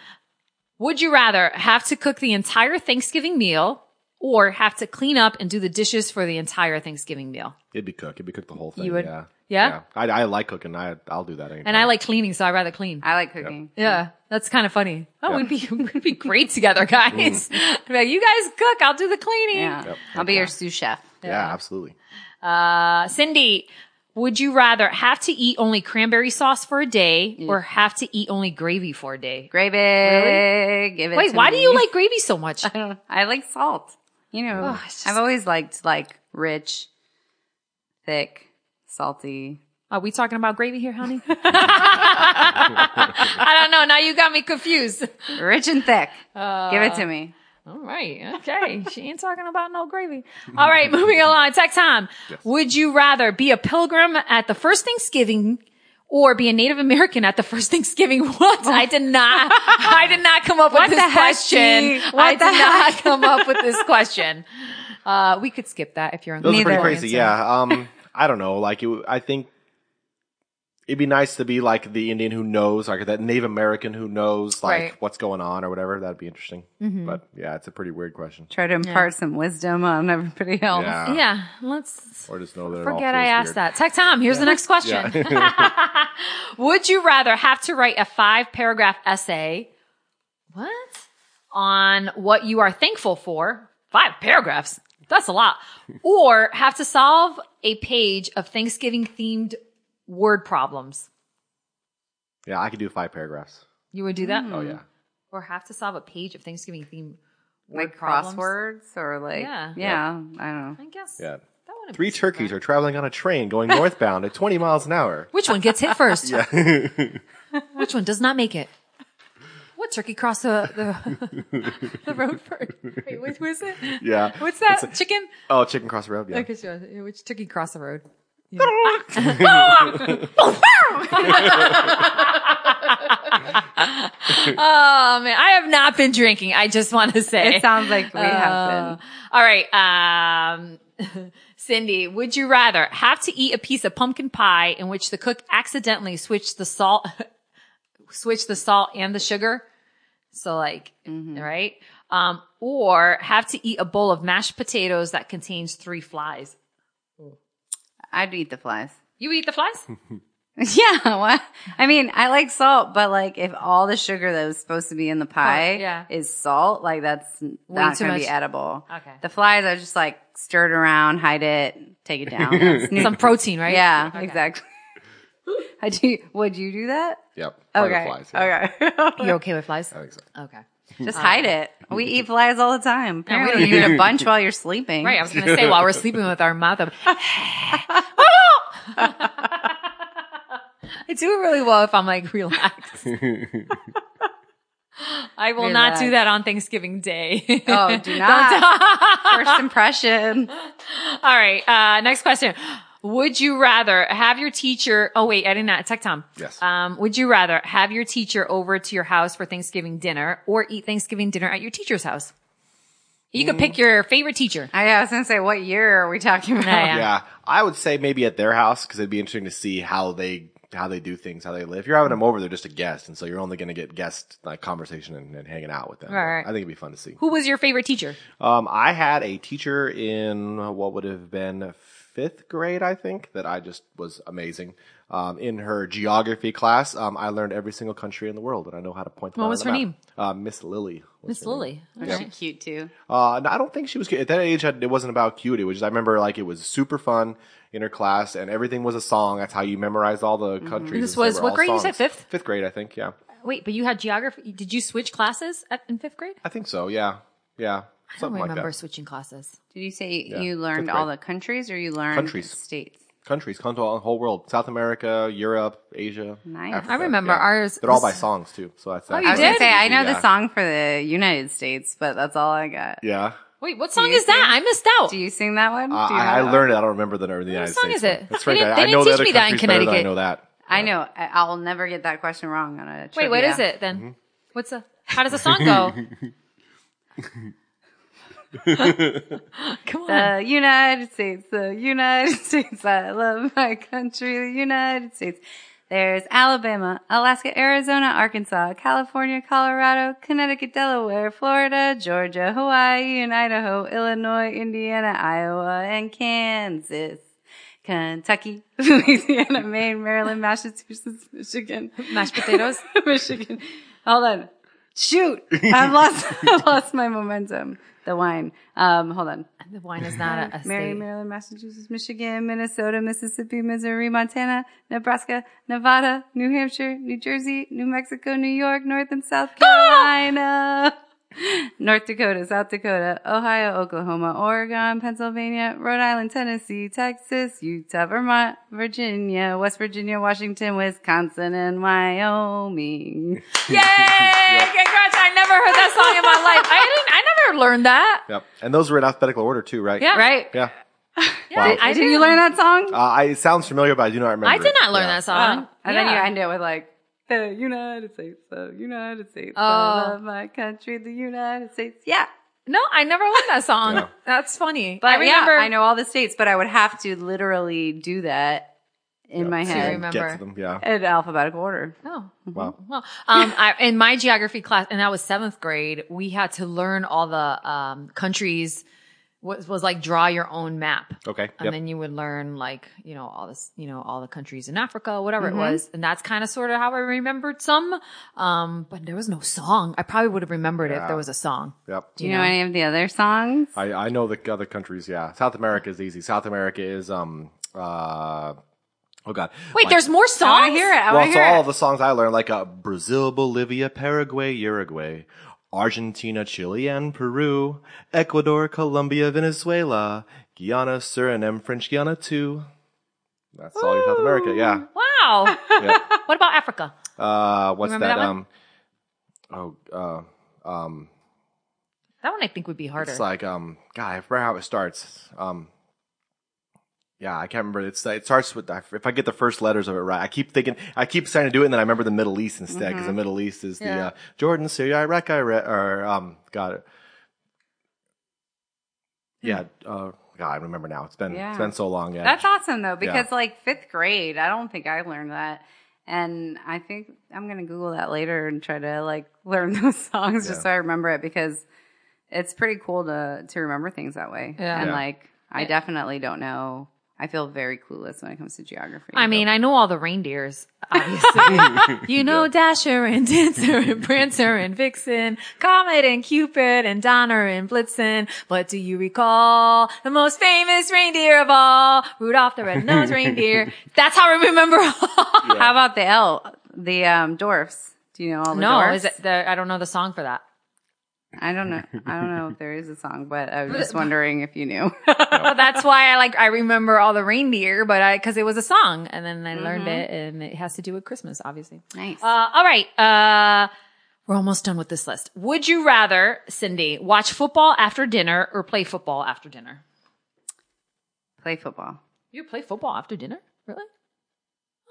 Would you rather have to cook the entire Thanksgiving meal or have to clean up and do the dishes for the entire Thanksgiving meal? It'd be cook. It'd be cook the whole thing. You would- Yeah. yeah? I, I like cooking. I I'll do that. Anytime. And I like cleaning, so I'd rather clean. I like cooking. Yeah, that's kind of funny. Oh, Yeah. we'd be we'd be great together, guys. I'd like, you guys cook, I'll do the cleaning. Yeah. Yep. I'll be your sous chef. yeah, absolutely. Uh, Cindy, would you rather have to eat only cranberry sauce for a day or have to eat only gravy for a day? Gravy. Give it Wait, why do you like gravy so much? I don't. I like salt. You know, Oh, just- I've always liked like rich, thick, salty. Are we talking about gravy here, honey? I don't know. Now you got me confused. Rich and thick. Give Uh, it to me. All right. Okay. She ain't talking about no gravy. All right. Moving along. Tech time. Would you rather be a pilgrim at the first Thanksgiving or be a Native American at the first Thanksgiving? What? I did not, I did not come up with What this the heck, question. I What did the not come up with this question. Uh, we could skip that if you're on. Those are pretty Neither. crazy. Yeah. Um, I don't know. Like, it, I think it'd be nice to be like the Indian who knows, like that Native American who knows, like Right. what's going on or whatever. That'd be interesting. Mm-hmm. But yeah, it's a pretty weird question. Try to impart some wisdom on everybody else. Yeah. Yeah. Let's Or just know that forget I asked weird. that. Tech Tom, Here's the next question. Would you rather have to write a five paragraph essay? What? On what you are thankful for? Five paragraphs. That's a lot. Or have to solve a page of Thanksgiving themed word problems. Yeah, I could do five paragraphs. You would do that? Hmm. Oh yeah. Or have to solve a page of Thanksgiving theme word Like problems? crosswords or like, Yeah. yeah, I don't know. I guess. Yeah. That wouldn't Three be so turkeys bad. are traveling on a train going northbound at 20 miles an hour. Which one gets hit first? Yeah. Which one does not make it? What turkey crossed the, the, the road first? Wait, which was it? yeah. What's that? It's a- Chicken? oh, chicken cross the road. Yeah. Okay, sure. Which turkey crossed the road? oh man, I have not been drinking. I just want to say It sounds like we have Uh, been. all right, um, Cindy, would you rather have to eat a piece of pumpkin pie in which the cook accidentally switched the salt, switched the salt and the sugar, So like, right? Um, or have to eat a bowl of mashed potatoes that contains three flies. I'd eat the flies. You eat the flies? Yeah, what? I mean, I like salt, but like if all the sugar that was supposed to be in the pie Oh, yeah. is salt, like that's not too going to be much. edible. Okay. The flies, I just like stir it around, hide it, take it down. That's Some protein, right? yeah, Okay. exactly. I do. Would you do that? Yep. Fire Okay. Flies, yeah. Okay. You're okay with flies? I think so. Okay. Just hide it. We eat flies all the time. We Apparently, you eat a bunch while you're sleeping. Right. I was going to say while we're sleeping with our mouth open. I do it really well if I'm like relaxed. I will not do that on Thanksgiving Day. Oh, do not. First impression. All right. Uh, next question. Would you rather have your teacher? Oh wait, I did not. Tech Tom. Yes. Um, would you rather have your teacher over to your house for Thanksgiving dinner or eat Thanksgiving dinner at your teacher's house? You could pick your favorite teacher. I, I was going to say, what year are we talking about? Yeah, yeah. Yeah, I would say maybe at their house because it'd be interesting to see how they how they do things, how they live. If you're having them over, they're just a guest, and so you're only going to get guest like conversation and, and hanging out with them. Right, right. I think it'd be fun to see. Who was your favorite teacher? Um, I had a teacher in uh, what would have been fifth grade, I think, that I just was amazing. Um, in her geography class, um, I learned every single country in the world, and I know how to point them What out was the her map. Uh, Miss Lily. Miss her name. Lily. Was she cute too? Uh, no, I don't think she was cute. At that age, it wasn't about cute. It was just, I remember like it was super fun in her class and everything was a song. That's how you memorized all the countries. This was- were what all grade you said, fifth? Fifth grade, I think. Yeah. Wait, but you had geography. Did you switch classes at, in fifth grade? I think so. Yeah. Yeah. I don't Something like remember that. switching classes. Did you say Yeah, you learned all the countries or you learned Countries. states? Countries, country, the whole world. South America, Europe, Asia. Nice. Africa, I remember yeah. ours- They're all by songs too. So that's, Oh, you I did? say I know Yeah. the song for the United States, but that's all I got. Yeah. Wait, what song you is that? I missed out. Do you sing that one? Uh, I, I learned it. I don't remember the, name of the United States. What song States. is it? one. It's They didn't- they didn't the teach me that in Connecticut. I know that. I know. I- I'll never get that question wrong on a Trivia. Wait, what is it then? Mm-hmm. What's the? How does the song go? Come on. The United States, the United States. I love my country, the United States. There's Alabama, Alaska, Arizona, Arkansas, California, Colorado, Connecticut, Delaware, Florida, Georgia, Hawaii, and Idaho, Illinois, Indiana, Iowa, and Kansas. Kentucky, Louisiana, Maine, Maryland, Massachusetts, Michigan, Mashed potatoes. Michigan. Hold on. Shoot. I've lost, I've lost my momentum. The wine. Um, hold on. the wine is not a, a Mary, state. Maryland, Massachusetts, Michigan, Minnesota, Mississippi, Missouri, Montana, Nebraska, Nevada, New Hampshire, New Jersey, New Mexico, New York, North and South Carolina, North Dakota, South Dakota, Ohio, Oklahoma, Oregon, Pennsylvania, Rhode Island, Tennessee, Texas, Utah, Vermont, Virginia, West Virginia, Washington, Wisconsin, and Wyoming. Yay! Congrats! I never heard that song in my life. I didn't. I never learned that. Yep. And those were in alphabetical order too, right? Yeah. Right? Yeah. Yeah, Wow. I Did you learn that song? Uh, I, it sounds familiar, but I do not remember. I did not learn Yeah. that song. And then you Yeah. end it with like, the United States, the United States, Oh. I love my country, the United States. Yeah. No, I never learned that song. Yeah. That's funny. But I remember. yeah, I know all the states, but I would have to literally do that in my To head remember. Get to them. Yeah. in alphabetical order. Oh, Wow. well, um, I, in my geography class, and that was seventh grade, we had to learn all the um, countries. Was was like draw your own map. Okay. And Yep. then you would learn like, you know, all this, you know, all the countries in Africa, whatever Mm-hmm. it was. And that's kind of sort of how I remembered some. Um, but there was no song. I probably would have remembered it if there was a song. Yep. Do you know any of the other songs? I, I know the other countries. Yeah. South America is easy. South America is um uh oh god. Wait, Like- there's more I songs? want to hear it. I well, want so hear all it. the songs I learned, like uh, Brazil, Bolivia, Paraguay, Uruguay, Argentina, Chile, and Peru, Ecuador, Colombia, Venezuela, Guyana, Suriname, French Guiana too. That's all your South America. Yeah. Wow. yeah. what about Africa? Uh, what's Remember that? that um, oh, uh, um, That one I think would be harder. it's like um, God, I forgot how it starts. Um, yeah, I can't remember. It's it starts with if I get the first letters of it right. I keep thinking, I keep trying to do it, and then I remember the Middle East instead because the Middle East is the uh, Jordan, Syria, Iraq, Iraq, or um, got it. Yeah, uh, God, I remember now. It's been Yeah. it's been so long. Yeah, That's awesome though, because like fifth grade, I don't think I learned that. And I think I'm gonna Google that later and try to like learn those songs just so I remember it because it's pretty cool to to remember things that way. Yeah. And Yeah. like I definitely don't know. I feel very clueless when it comes to geography. I mean, I know all the reindeers, obviously. you know Dasher and Dancer and Prancer and Vixen, Comet and Cupid and Donner and Blitzen. But do you recall the most famous reindeer of all, Rudolph the Red-Nosed Reindeer? That's how I remember. how about the L, the um, dwarfs? Do you know all the no, dwarfs? is it the, I don't know the song for that. I don't know. I don't know if there is a song, but I was just wondering if you knew. Well, that's why I like, I remember all the reindeer, but I, cause it was a song and then I learned it and it has to do with Christmas, obviously. nice. Uh, all right. Uh, we're almost done with this list. Would you rather, Cindy, watch football after dinner or play football after dinner? Play football. You play football after dinner? Really?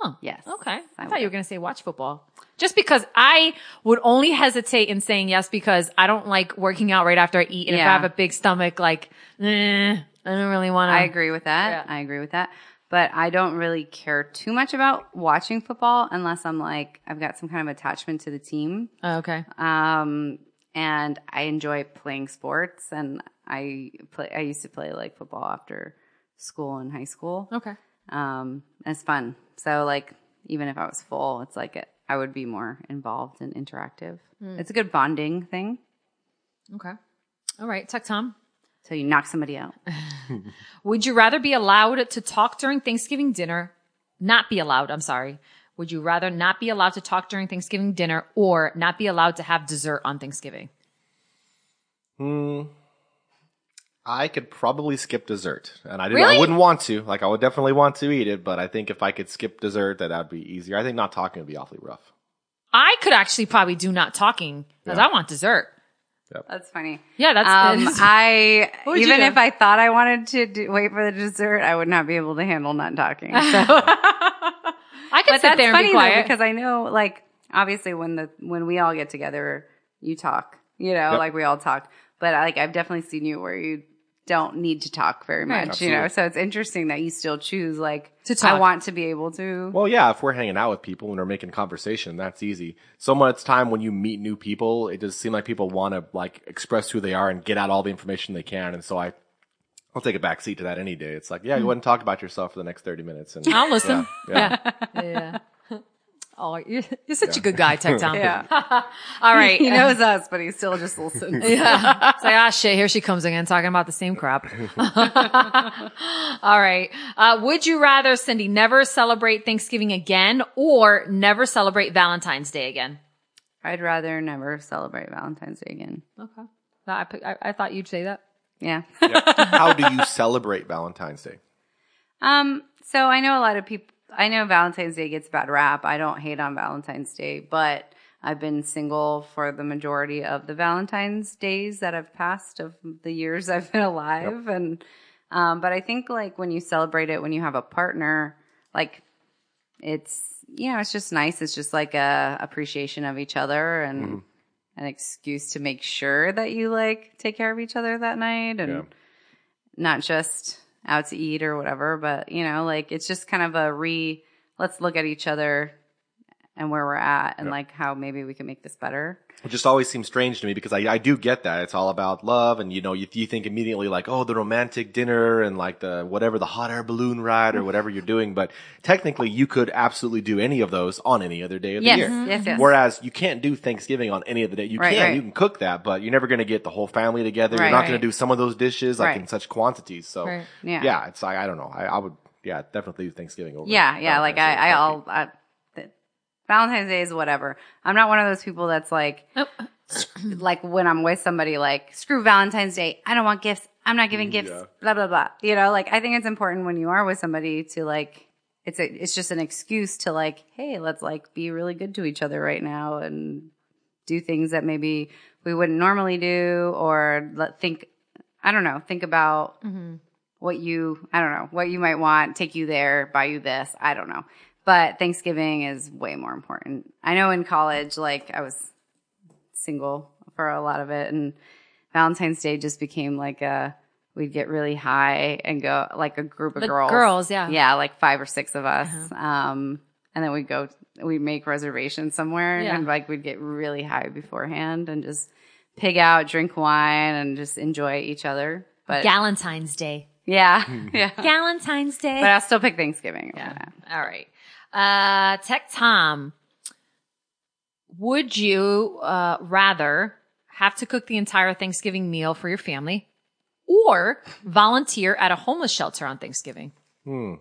Oh, Yes. Okay. I, I thought you were going to say watch football. Just because I would only hesitate in saying yes because I don't like working out right after I eat. And if I have a big stomach, like, eh, I don't really want to. I agree with that. Yeah. I agree with that. But I don't really care too much about watching football unless I'm like I've got some kind of attachment to the team. Oh, okay. Um, and I enjoy playing sports, and I play. I used to play like football after school in high school. Okay. Um, it's fun. So like even if I was full, it's like it, I would be more involved and interactive. Hmm. It's a good bonding thing. Okay. All right. Tech Tom. So you knock somebody out. Would you rather be allowed to talk during Thanksgiving dinner? Not be allowed, I'm sorry. Would you rather not be allowed to talk during Thanksgiving dinner or not be allowed to have dessert on Thanksgiving? I could probably skip dessert, and I, didn't, Really? I wouldn't want to. Like, I would definitely want to eat it, but I think if I could skip dessert, that that'd be easier. I think not talking would be awfully rough. I could actually probably do not talking because Yeah. I want dessert. That's funny. Yeah, that's Um, that's- I even if I thought I wanted to do, wait for the dessert, I would not be able to handle not talking. So, I could but sit there and funny be though quiet. because I know, like, obviously when the when we all get together, you talk. You know, Yep. like we all talk. But like I've definitely seen you where you don't need to talk very Right. much. You know, so it's interesting that you still choose like To talk. I want to be able to. Well, yeah, if we're hanging out with people and we're making conversation, that's easy. So much time when you meet new people, it does seem like people want to like express who they are and get out all the information they can. And so I, I'll take a back seat to that any day. It's like, yeah, go hmm. ahead and talk about yourself for the next 30 minutes. And I'll listen. Yeah. Yeah. yeah. Oh, you're, you're such a good guy, Tech Tom. yeah, All right. he knows us, but he still just listens. Yeah. It's like, ah, shit, here she comes again talking about the same crap. All right. Uh, would you rather, Cindy, never celebrate Thanksgiving again or never celebrate Valentine's Day again? I'd rather never celebrate Valentine's Day again. Okay. I, I, I thought you'd say that. Yeah. How do you celebrate Valentine's Day? Um, so I know a lot of people, I know Valentine's Day gets a bad rap. I don't hate on Valentine's Day, but I've been single for the majority of the Valentine's days that have passed of the years I've been alive. And, um, but I think like when you celebrate it, when you have a partner, like it's, you know, it's just nice. It's just like a appreciation of each other and an excuse to make sure that you like take care of each other that night and Yeah. not just out to eat or whatever, but you know, like it's just kind of a re let's look at each other and where we're at and like how maybe we can make this better. It just always seems strange to me because I, I do get that. It's all about love and you know, you, you think immediately like, oh, the romantic dinner and like the, whatever, the hot air balloon ride or mm-hmm. whatever you're doing. But technically you could absolutely do any of those on any other day of Yes, the year. yes, yes. Whereas you can't do Thanksgiving on any other day. You Right, can, right. you can cook that, but you're never going to get the whole family together. Right, you're not going to do some of those dishes like in such quantities. So. Yeah. yeah, it's like, I don't know. I, I would, yeah, definitely do Thanksgiving over. Yeah, yeah, like I, I Day. all I, the, Valentine's Day is whatever. I'm not one of those people that's like Nope. like when I'm with somebody like screw Valentine's Day. I don't want gifts. I'm not giving gifts. Yeah. Blah blah blah. You know, like I think it's important when you are with somebody to like it's a it's just an excuse to like, hey, let's like be really good to each other right now and do things that maybe we wouldn't normally do or let think I don't know, think about mm-hmm. what you I don't know, what you might want, take you there, buy you this, I don't know. But Thanksgiving is way more important. I know in college like I was single for a lot of it and Valentine's Day just became like a we'd get really high and go like a group of Like girls. girls, yeah. Yeah, like five or six of us. Um and then we'd go, we'd make reservations somewhere Yeah. and like we'd get really high beforehand and just pig out, drink wine and just enjoy each other. But Valentine's Day. yeah, yeah. Valentine's Day. But I'll still pick Thanksgiving. Yeah. All right. Uh, Tech Tom, would you uh, rather have to cook the entire Thanksgiving meal for your family or volunteer at a homeless shelter on Thanksgiving? Hmm.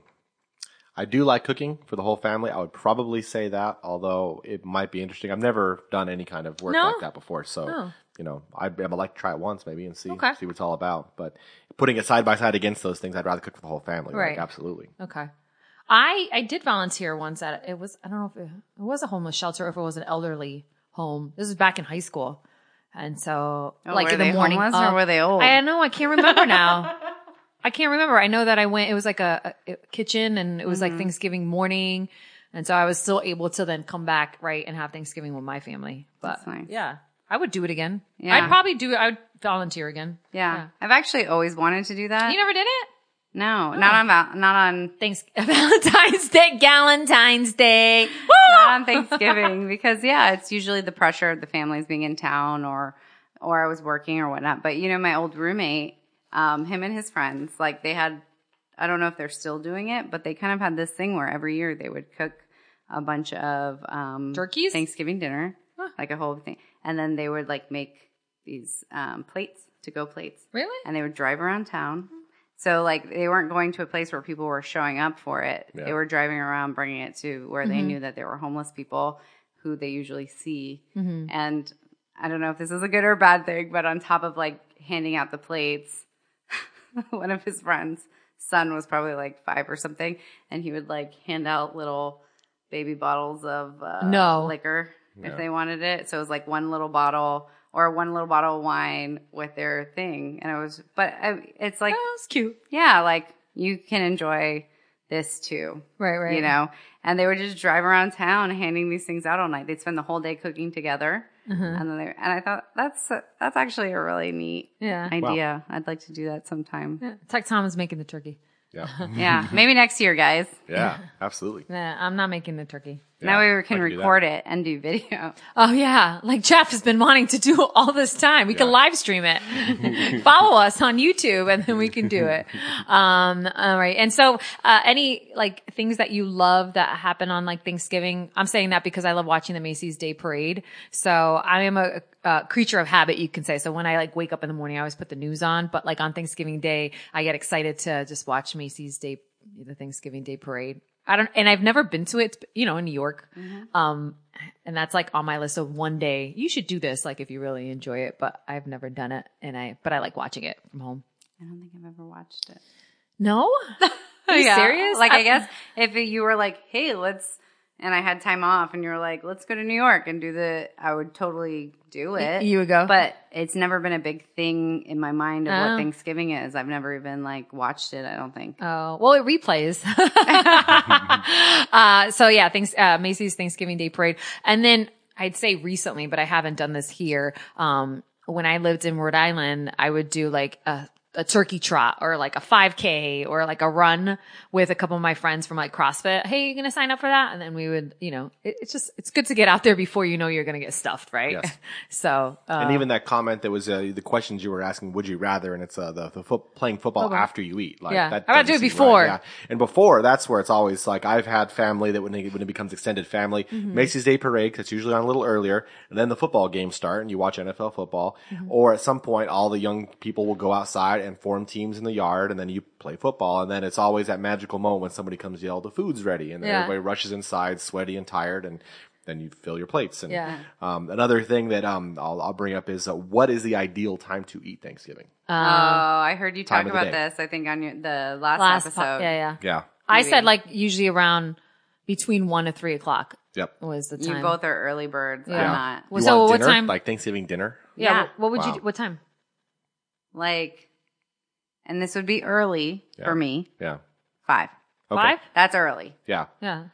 I do like cooking for the whole family. I would probably say that, although it might be interesting. I've never done any kind of work No? like that before, so Oh. you know, I'd, I'd like to try it once maybe and see Okay. see what it's all about. But putting it side by side against those things, I'd rather cook for the whole family. Right. Like, absolutely. Okay. I I did volunteer once at it was I don't know if it, it was a homeless shelter or if it was an elderly home. This was back in high school, and so Oh, like were in the they morning. homeless or were they old? I know I can't remember now. I can't remember. I know that I went. It was like a, a kitchen, and it was Mm-hmm. like Thanksgiving morning, and so I was still able to then come back right and have Thanksgiving with my family. But nice. yeah, I would do it again. Yeah. I'd probably do. it. I would volunteer again. Yeah. I've actually always wanted to do that. You never did it. No, not on Val- not on Thanks Valentine's Day, Galentine's Day. not on Thanksgiving because yeah, it's usually the pressure of the families being in town or or I was working or whatnot. But you know, my old roommate, um, him and his friends, like they had I don't know if they're still doing it, but they kind of had this thing where every year they would cook a bunch of um Turkeys? Thanksgiving dinner, Huh. like a whole thing. And then they would like make these um plates, to go plates. Really? and they would drive around town. So like they weren't going to a place where people were showing up for it. Yeah. They were driving around, bringing it to where Mm-hmm. they knew that there were homeless people who they usually see. Mm-hmm. And I don't know if this is a good or bad thing, but on top of like handing out the plates, one of his friends' son was probably like five or something, and he would like hand out little baby bottles of uh, No. liquor Yeah. if they wanted it. So it was like one little bottle or one little bottle of wine with their thing, and it was. But I, it's like, Oh, it's cute. yeah, like you can enjoy this too, Right, right. you know. And they would just drive around town handing these things out all night. They'd spend the whole day cooking together, Mm-hmm. and then they and I thought that's that's actually a really neat Yeah. idea. I'd like to do that sometime. Yeah. Tech Tom is making the turkey. Yeah. yeah, maybe next year, guys. yeah. Absolutely. Nah, I'm not making the turkey. Now we can can record it and do video. Oh yeah, like Jeff has been wanting to do all this time. We can live stream it. Follow us on YouTube, and then we can do it. Um, all right. And so, uh, any like things that you love that happen on like Thanksgiving? I'm saying that because I love watching the Macy's Day Parade. So I am a, a creature of habit, you can say. So when I like wake up in the morning, I always put the news on. But like on Thanksgiving Day, I get excited to just watch Macy's Day, the Thanksgiving Day Parade. I don't, and I've never been to it, you know, in New York. Um, and that's like on my list of one day you should do this, like if you really enjoy it. But I've never done it, and I, but I like watching it from home. I don't think I've ever watched it. No, are you Yeah. serious? Like, I guess if you were like, hey, let's, and I had time off and you were like, let's go to New York and do the, I would totally do it. you would go. But it's never been a big thing in my mind of Oh. what Thanksgiving is. I've never even like watched it, I don't think. Oh, well, it replays. uh, so yeah, thanks, uh, Macy's Thanksgiving Day Parade. And then I'd say recently, but I haven't done this here. Um, when I lived in Rhode Island, I would do like a, a turkey trot or like a 5k or like a run with a couple of my friends from like CrossFit. Hey, you going to sign up for that? And then we would, you know, it, it's just, it's good to get out there before you know you're going to get stuffed, right? Yes. so, uh, and even that comment that was uh, the questions you were asking, would you rather? And it's uh, the, the foot, playing football after you eat. Like, Yeah. that I'd rather do it before. yeah. And before, that's where it's always like I've had family that when, they, when it becomes extended family, Mm-hmm. Macy's Day Parade, 'cause it's usually on a little earlier, and then the football games start and you watch NFL football. Mm-hmm. Or at some point, all the young people will go outside and form teams in the yard and then you play football. And then it's always that magical moment when somebody comes yell, the food's ready. And then Yeah. everybody rushes inside, sweaty and tired. And then you fill your plates. And Yeah. um, another thing that um, I'll, I'll bring up is uh, what is the ideal time to eat Thanksgiving? oh, I heard you time talk about this, I think, on your, the last, last, episode. po- yeah, yeah. Yeah. I Maybe. said like usually around between one to three o'clock Yep. was the time. You both are early birds. Yeah. I'm not. Well, You so want what dinner? time? Like Thanksgiving dinner? yeah. Yeah. What, what would you? Do? What time? Like, and this would be early Yeah. for me. Yeah. Five. Okay. Five? That's early. Yeah. Yeah.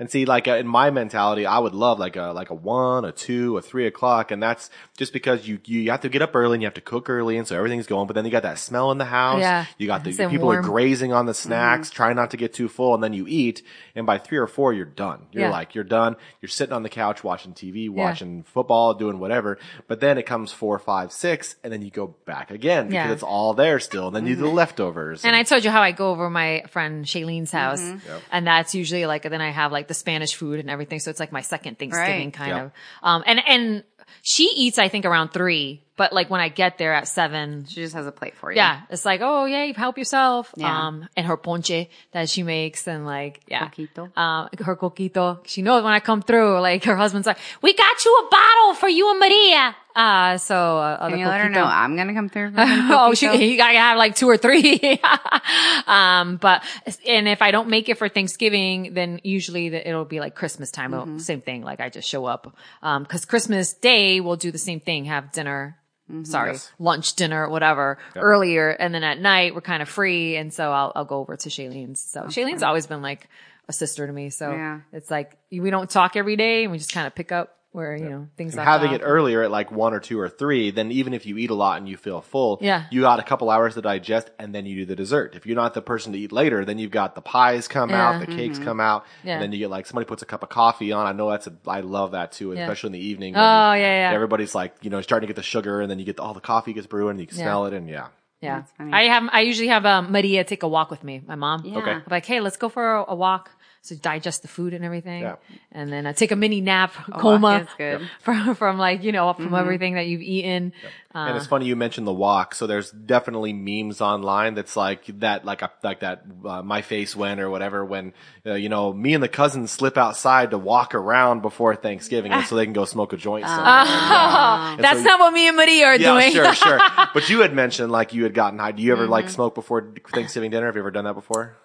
And see, like uh, in my mentality, I would love like a like a one, a two, a three o'clock, and that's just because you you have to get up early and you have to cook early, and so everything's going. But then you got that smell in the house. Yeah. You got the people are grazing on the snacks, trying not to get too full, and then you eat, and by three or four, you're done. You're Yeah. like you're done. You're sitting on the couch watching TV, watching football, doing whatever. But then it comes four, five, six, and then you go back again because Yeah. it's all there still. And then you do the leftovers. And I told you how I go over my friend Shailene's house, Mm-hmm. Yep. and that's usually like then I have like the Spanish food and everything, so it's like my second Thanksgiving Right. kind of. Um, and and she eats I think around three, but like when I get there at seven, She just has a plate for you. yeah, it's like oh yeah, you help yourself. Yeah. Um, and her ponche that she makes, and like yeah, Coquito. um, her coquito. She knows when I come through. Like her husband's like, we got you a bottle for you and Maria. Uh, so uh, Can you let her coquito- know I'm gonna come through? oh, she, you gotta have like two or three. um, but, and if I don't make it for Thanksgiving, then usually the, it'll be like Christmas time. Mm-hmm. Same thing. Like I just show up. Um, cause Christmas day we'll do the same thing, have dinner. Mm-hmm. Sorry, Yes. lunch, dinner, whatever, earlier. And then at night we're kind of free. And so I'll, I'll go over to Shailene's. So Shailene's always been like a sister to me. So Yeah. it's like we don't talk every day and we just kind of pick up where, you know, things And left having off. it earlier at like one or two or three, then even if you eat a lot and you feel full, Yeah. you got a couple hours to digest and then you do the dessert. If you're not the person to eat later, then you've got the pies come Yeah. out, the cakes come out, Yeah. and then you get like somebody puts a cup of coffee on. I know that's a, I love that too, Yeah. especially in the evening. Oh, yeah, yeah. Everybody's like, you know, starting to get the sugar and then you get the, all the coffee gets brewing and you can Yeah. smell it and yeah. Yeah. I have, I usually have um, Maria take a walk with me, my mom. Yeah. Okay. I'm like, hey, let's go for a, a walk. So digest the food and everything. Yeah. And then I take a mini nap, walk coma from, from like, you know, from everything that you've eaten. and Uh. it's funny you mentioned the walk. So there's definitely memes online that's like that, like a, like that, uh, my face went or whatever when, uh, you know, me and the cousins slip outside to walk around before Thanksgiving and so they can go smoke a joint somewhere. Yeah. And That's so- not what me and Maria are Yeah, doing. sure, sure. But you had mentioned like you had gotten high. Do you ever Mm-hmm. like smoke before Thanksgiving dinner? Have you ever done that before?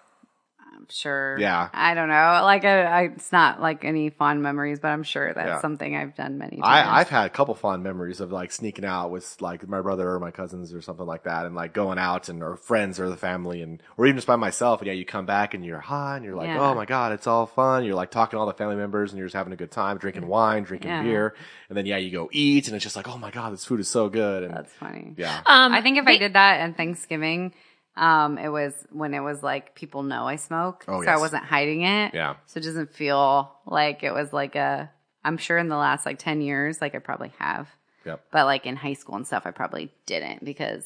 I'm sure. Yeah. I don't know. Like, I, I, it's not like any fond memories, but I'm sure that's Yeah. something I've done many times. I, I've had a couple fond memories of like sneaking out with like my brother or my cousins or something like that, and like going out and or friends or the family, and or even just by myself. And yeah, you come back and you're high, and you're like, Yeah. oh my god, it's all fun. You're like talking to all the family members, and you're just having a good time, drinking wine, drinking Yeah. beer, and then yeah, you go eat, and it's just like, oh my god, this food is so good, and That's funny. yeah, Um, I think if I did that on Thanksgiving, um, it was when it was like people know I smoke, Oh, so I wasn't hiding it. Yeah. So it doesn't feel like it was like a. I'm sure in the last like ten years, like I probably have, yep. but like in high school and stuff, I probably didn't because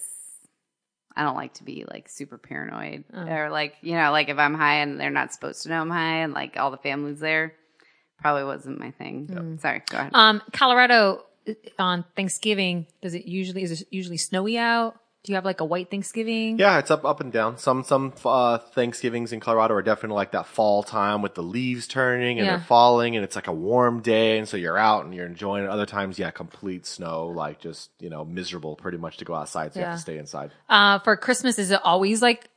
I don't like to be like super paranoid or like you know like if I'm high and they're not supposed to know I'm high and like all the family's there, probably wasn't my thing. Sorry, go ahead. um, Colorado uh, on Thanksgiving, does it usually, is it usually snowy out? Do you have like a white Thanksgiving? Yeah, it's up, up and down. Some, some, uh, Thanksgivings in Colorado are definitely like that fall time with the leaves turning and Yeah. they're falling and it's like a warm day. And so you're out and you're enjoying it. Other times, yeah, complete snow, like just, you know, miserable pretty much to go outside. So you have to stay inside. Uh, for Christmas, is it always like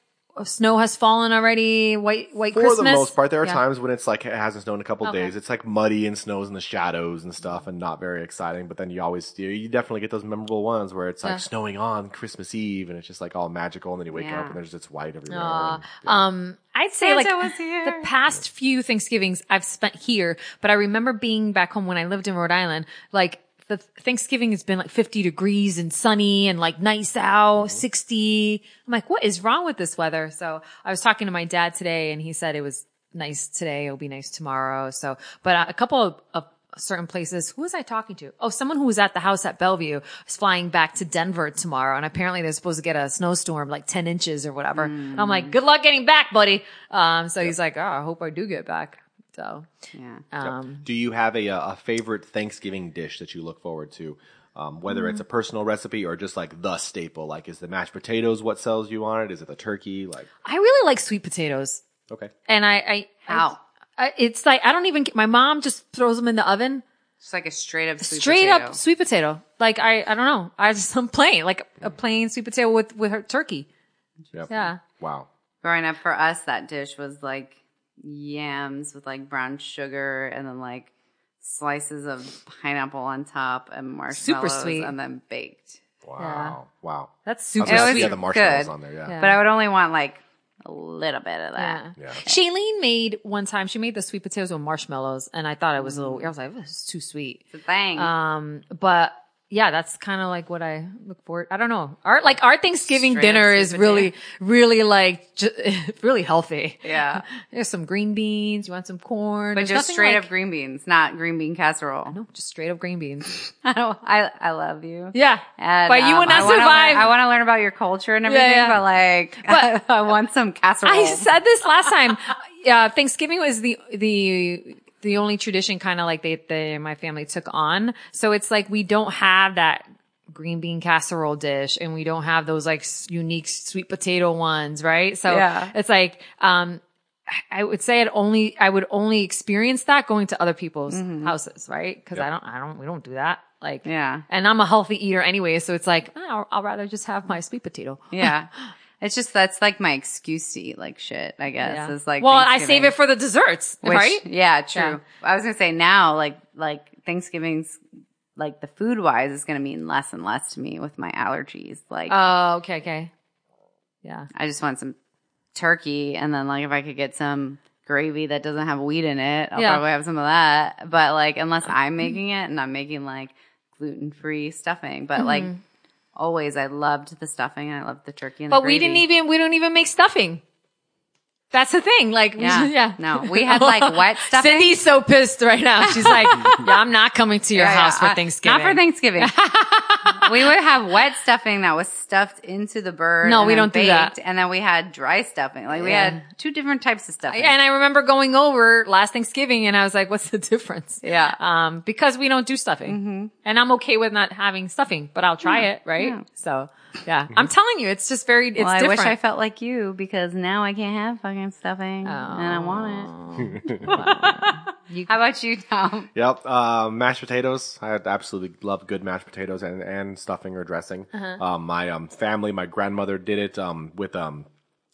snow has fallen already? White, white Christmas. For Christmas? the most part, there are Yeah. times when it's like, it hasn't snowed in a couple Okay. days. It's like muddy and snows in the shadows and stuff and not very exciting. But then you always, you, you definitely get those memorable ones where it's like Yeah. snowing on Christmas Eve and it's just like all magical. And then you wake Yeah. up and there's just white everywhere. Aw. and- yeah. Um, I'd say Santa like was here. the past few Thanksgivings I've spent here, but I remember being back home when I lived in Rhode Island. Like the Thanksgiving has been like 50 degrees and sunny and like nice out, 60. I'm like, what is wrong with this weather? So I was talking to my dad today and he said it was nice today. It'll be nice tomorrow. So, but a couple of, of certain places. Who was I talking to? Oh, someone who was at the house at Bellevue is flying back to Denver tomorrow. And apparently they're supposed to get a snowstorm, like 10 inches or whatever. And I'm like, good luck getting back, buddy. Um, so he's like, oh, I hope I do get back. So, yeah. um, Do you have a, a favorite Thanksgiving dish that you look forward to? Um, whether it's a personal recipe or just like the staple, like is the mashed potatoes what sells you on it? Is it the turkey? Like, I really like sweet potatoes. okay. And I, I, How? I, I- it's like, I don't even, my mom just throws them in the oven. It's like a straight up sweet straight potato. up sweet potato. Like, I, I don't know. I just, I'm plain, like a plain sweet potato with, with her turkey. Yep. Yeah. Wow. Growing up for us, that dish was like yams with like brown sugar and then like slices of pineapple on top and marshmallows Super sweet. and then baked. Wow. Wow. That's super gonna It say, yeah, the marshmallows good. on there. Yeah. Yeah. But I would only want like a little bit of that. Yeah. Shailene made one time, she made the sweet potatoes with marshmallows and I thought it was a little, I was like, this is too sweet. It's a thing. Um, but yeah, that's kind of like what I look for. I don't know. Our, like our Thanksgiving Straight dinner is really, really like, ju- really healthy. yeah. There's some green beans. You want some corn. But There's just straight like- up green beans, not green bean casserole. No, just straight up green beans. I don't, I, I love you. Yeah. And, but you um, would not I survive. Learn, I want to learn about your culture and everything, yeah. but like, but I want some casserole. I said this last time. Yeah, Thanksgiving was the the the only tradition kind of like they, they my family took on. So it's like we don't have that green bean casserole dish and we don't have those like unique sweet potato ones, right? So Yeah. it's like um I would say it only I would only experience that going to other people's houses, right? Cuz I don't I don't we don't do that. Like Yeah. And I'm a healthy eater anyway, so it's like oh, I'll, I'll rather just have my sweet potato. yeah. It's just, that's like my excuse to eat like shit, I guess. Yeah. Is like, well, I save it for the desserts, Which- right? Yeah, true. Yeah. I was gonna say now, like like Thanksgiving's like the food wise is gonna mean less and less to me with my allergies. Like Oh, okay, okay. Yeah. I just want some turkey, and then like if I could get some gravy that doesn't have wheat in it, I'll Yeah. probably have some of that. But like unless I'm mm-hmm. making it and I'm making like gluten free stuffing, but mm-hmm. like always I loved the stuffing. I loved the turkey and But we didn't even we don't even make stuffing. That's the thing. Like, we- Yeah. yeah. No, we had like wet stuffing. Cindy's so pissed right now. She's like, yeah, I'm not coming to your Yeah, house yeah. for Uh, Thanksgiving. Not for Thanksgiving. we would have wet stuffing that was stuffed into the bird. No, and we don't do that. And then we had dry stuffing. Like we had two different types of stuffing. And I remember going over last Thanksgiving and I was like, what's the difference? Yeah. Um, because we don't do stuffing and I'm okay with not having stuffing, but I'll try it. Right. So yeah, I'm telling you, it's just very, it's well, I different. wish I felt like you because now I can't have fucking stuffing, and I want it. How about you, Tom? Yep. Uh, mashed potatoes. I absolutely love good mashed potatoes and, and stuffing or dressing. Uh-huh. Um, my um, family, my grandmother did it um, with um,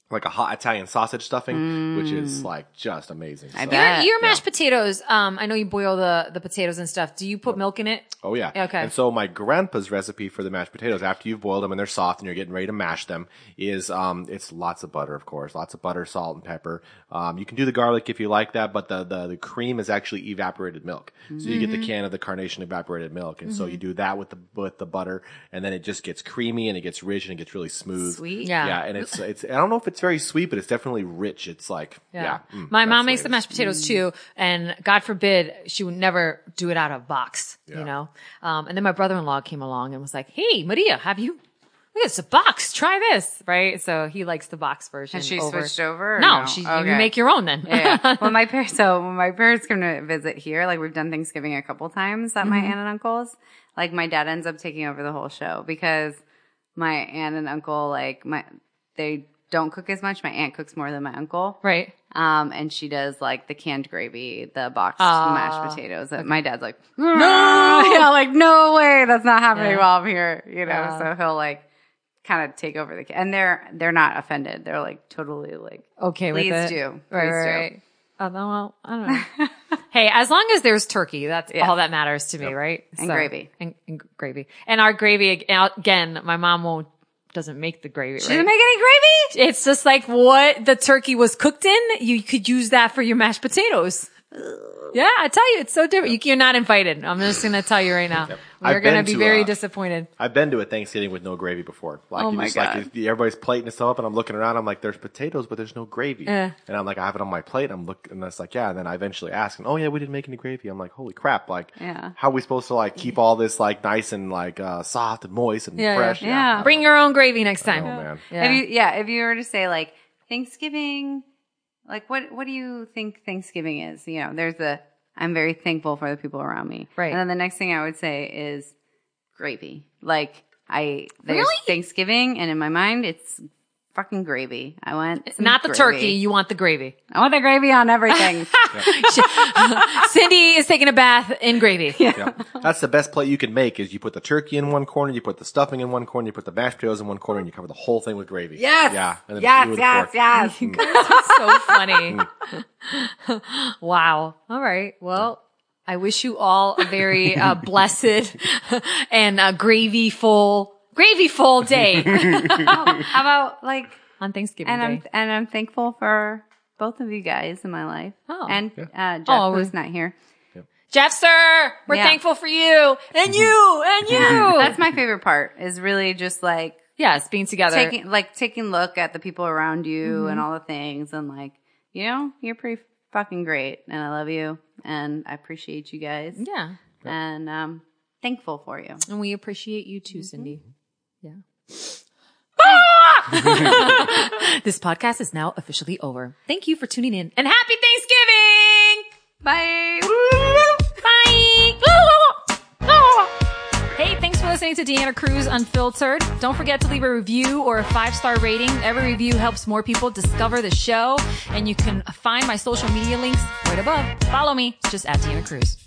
like a hot Italian sausage stuffing, which is like just amazing. I So- bet. your, your mashed potatoes, um, I know you boil the, the potatoes and stuff. Do you put milk in it? Oh yeah. Okay. And so my grandpa's recipe for the mashed potatoes, after you've boiled them and they're soft and you're getting ready to mash them, is um, it's lots of butter, of course, lots of butter, salt, and pepper. Um, you can do the garlic if you like that, but the the, the cream is actually evaporated milk. So you get Mm-hmm. the can of the carnation evaporated milk, and so you do that with the with the butter, and then it just gets creamy and it gets rich and it gets really smooth. Sweet. Yeah. Yeah, and it's it's I don't know if it's very sweet, but it's definitely rich. It's like yeah. mm, My mom makes the mashed potatoes too, and God forbid she would never do it out of box, you know. Um, and then my brother-in-law came along and was like, "Hey, Maria, have you? Look, it's a box. Try this, right?" So he likes the box version. Has she over. switched over? No, no? she. You make your own then. yeah. yeah. Well, my parents, so when my parents come to visit here, like we've done Thanksgiving a couple times at Mm-hmm. my aunt and uncle's. Like my dad ends up taking over the whole show because my aunt and uncle, like my, they don't cook as much. My aunt cooks more than my uncle. right. Um, and she does like the canned gravy, the boxed Ah. mashed potatoes. And My dad's like, no, yeah, like no way, that's not happening Yeah. while I'm here, you know. Yeah. So he'll like kind of take over the, and they're they're not offended. They're like totally like, Okay Please with it. do. Right, Please right, do. right. Oh, well, I don't know. hey, as long as there's turkey, that's Yeah. all that matters to me, right? And gravy. and, and gravy, and our gravy again. My mom won't doesn't make the gravy. she right? doesn't make any gravy. It's just like what the turkey was cooked in. You could use that for your mashed potatoes. Yeah, I tell you, it's so different. You, you're not invited. I'm just going to tell you right now. I've We're going to be very uh, disappointed. I've been to a Thanksgiving with no gravy before. Like, Oh you my just, God. Like, everybody's plating stuff up, and I'm looking around. I'm like, "There's potatoes, but there's no gravy." Yeah. And I'm like, "I have it on my plate." I'm looking, and it's like, "Yeah." And then I eventually ask, and, "Oh yeah, we didn't make any gravy." I'm like, "Holy crap!" Like, Yeah. how are we supposed to like keep all this like nice and like uh, soft and moist and Yeah, yeah. fresh? Yeah. Bring your own gravy next time. Oh man. Yeah. If you, yeah, if you were to say like Thanksgiving, like what what do you think Thanksgiving is? You know, there's the I'm very thankful for the people around me. Right. And then the next thing I would say is gravy. Like I there's Really? Thanksgiving and in my mind it's fucking gravy. I want some not the gravy. turkey. You want the gravy. I want the gravy on everything. Cindy is taking a bath in gravy. Yeah. That's the best plate you can make. Is you put the turkey in one corner, you put the stuffing in one corner, you put the mashed potatoes in one corner, and you cover the whole thing with gravy. yes. Yeah. And then yes, eat with a yes, fork. yes. so funny. wow. All right. Well, I wish you all a very uh, blessed and uh, gravy full, gravy full day. How about like on Thanksgiving and I'm Day. and I'm thankful for both of you guys in my life. Oh. and uh, Jeff, Oh, who's not here. Jeff, sir, we're Yeah. thankful for you and you and you. That's my favorite part. Is really just like yes, being together. taking like taking a look at the people around you Mm-hmm. and all the things and like you know you're pretty fucking great and I love you and I appreciate you guys yeah. and um thankful for you. And we appreciate you too, Cindy. Yeah. this podcast is now officially over. Thank you for tuning in and happy Thanksgiving! Bye. Bye! Ah! Ah! Hey, thanks for listening to Deanna Cruz Unfiltered. Don't forget to leave a review or a five star rating. Every review helps more people discover the show, and you can find my social media links right above. Follow me, just at Deanna Cruz.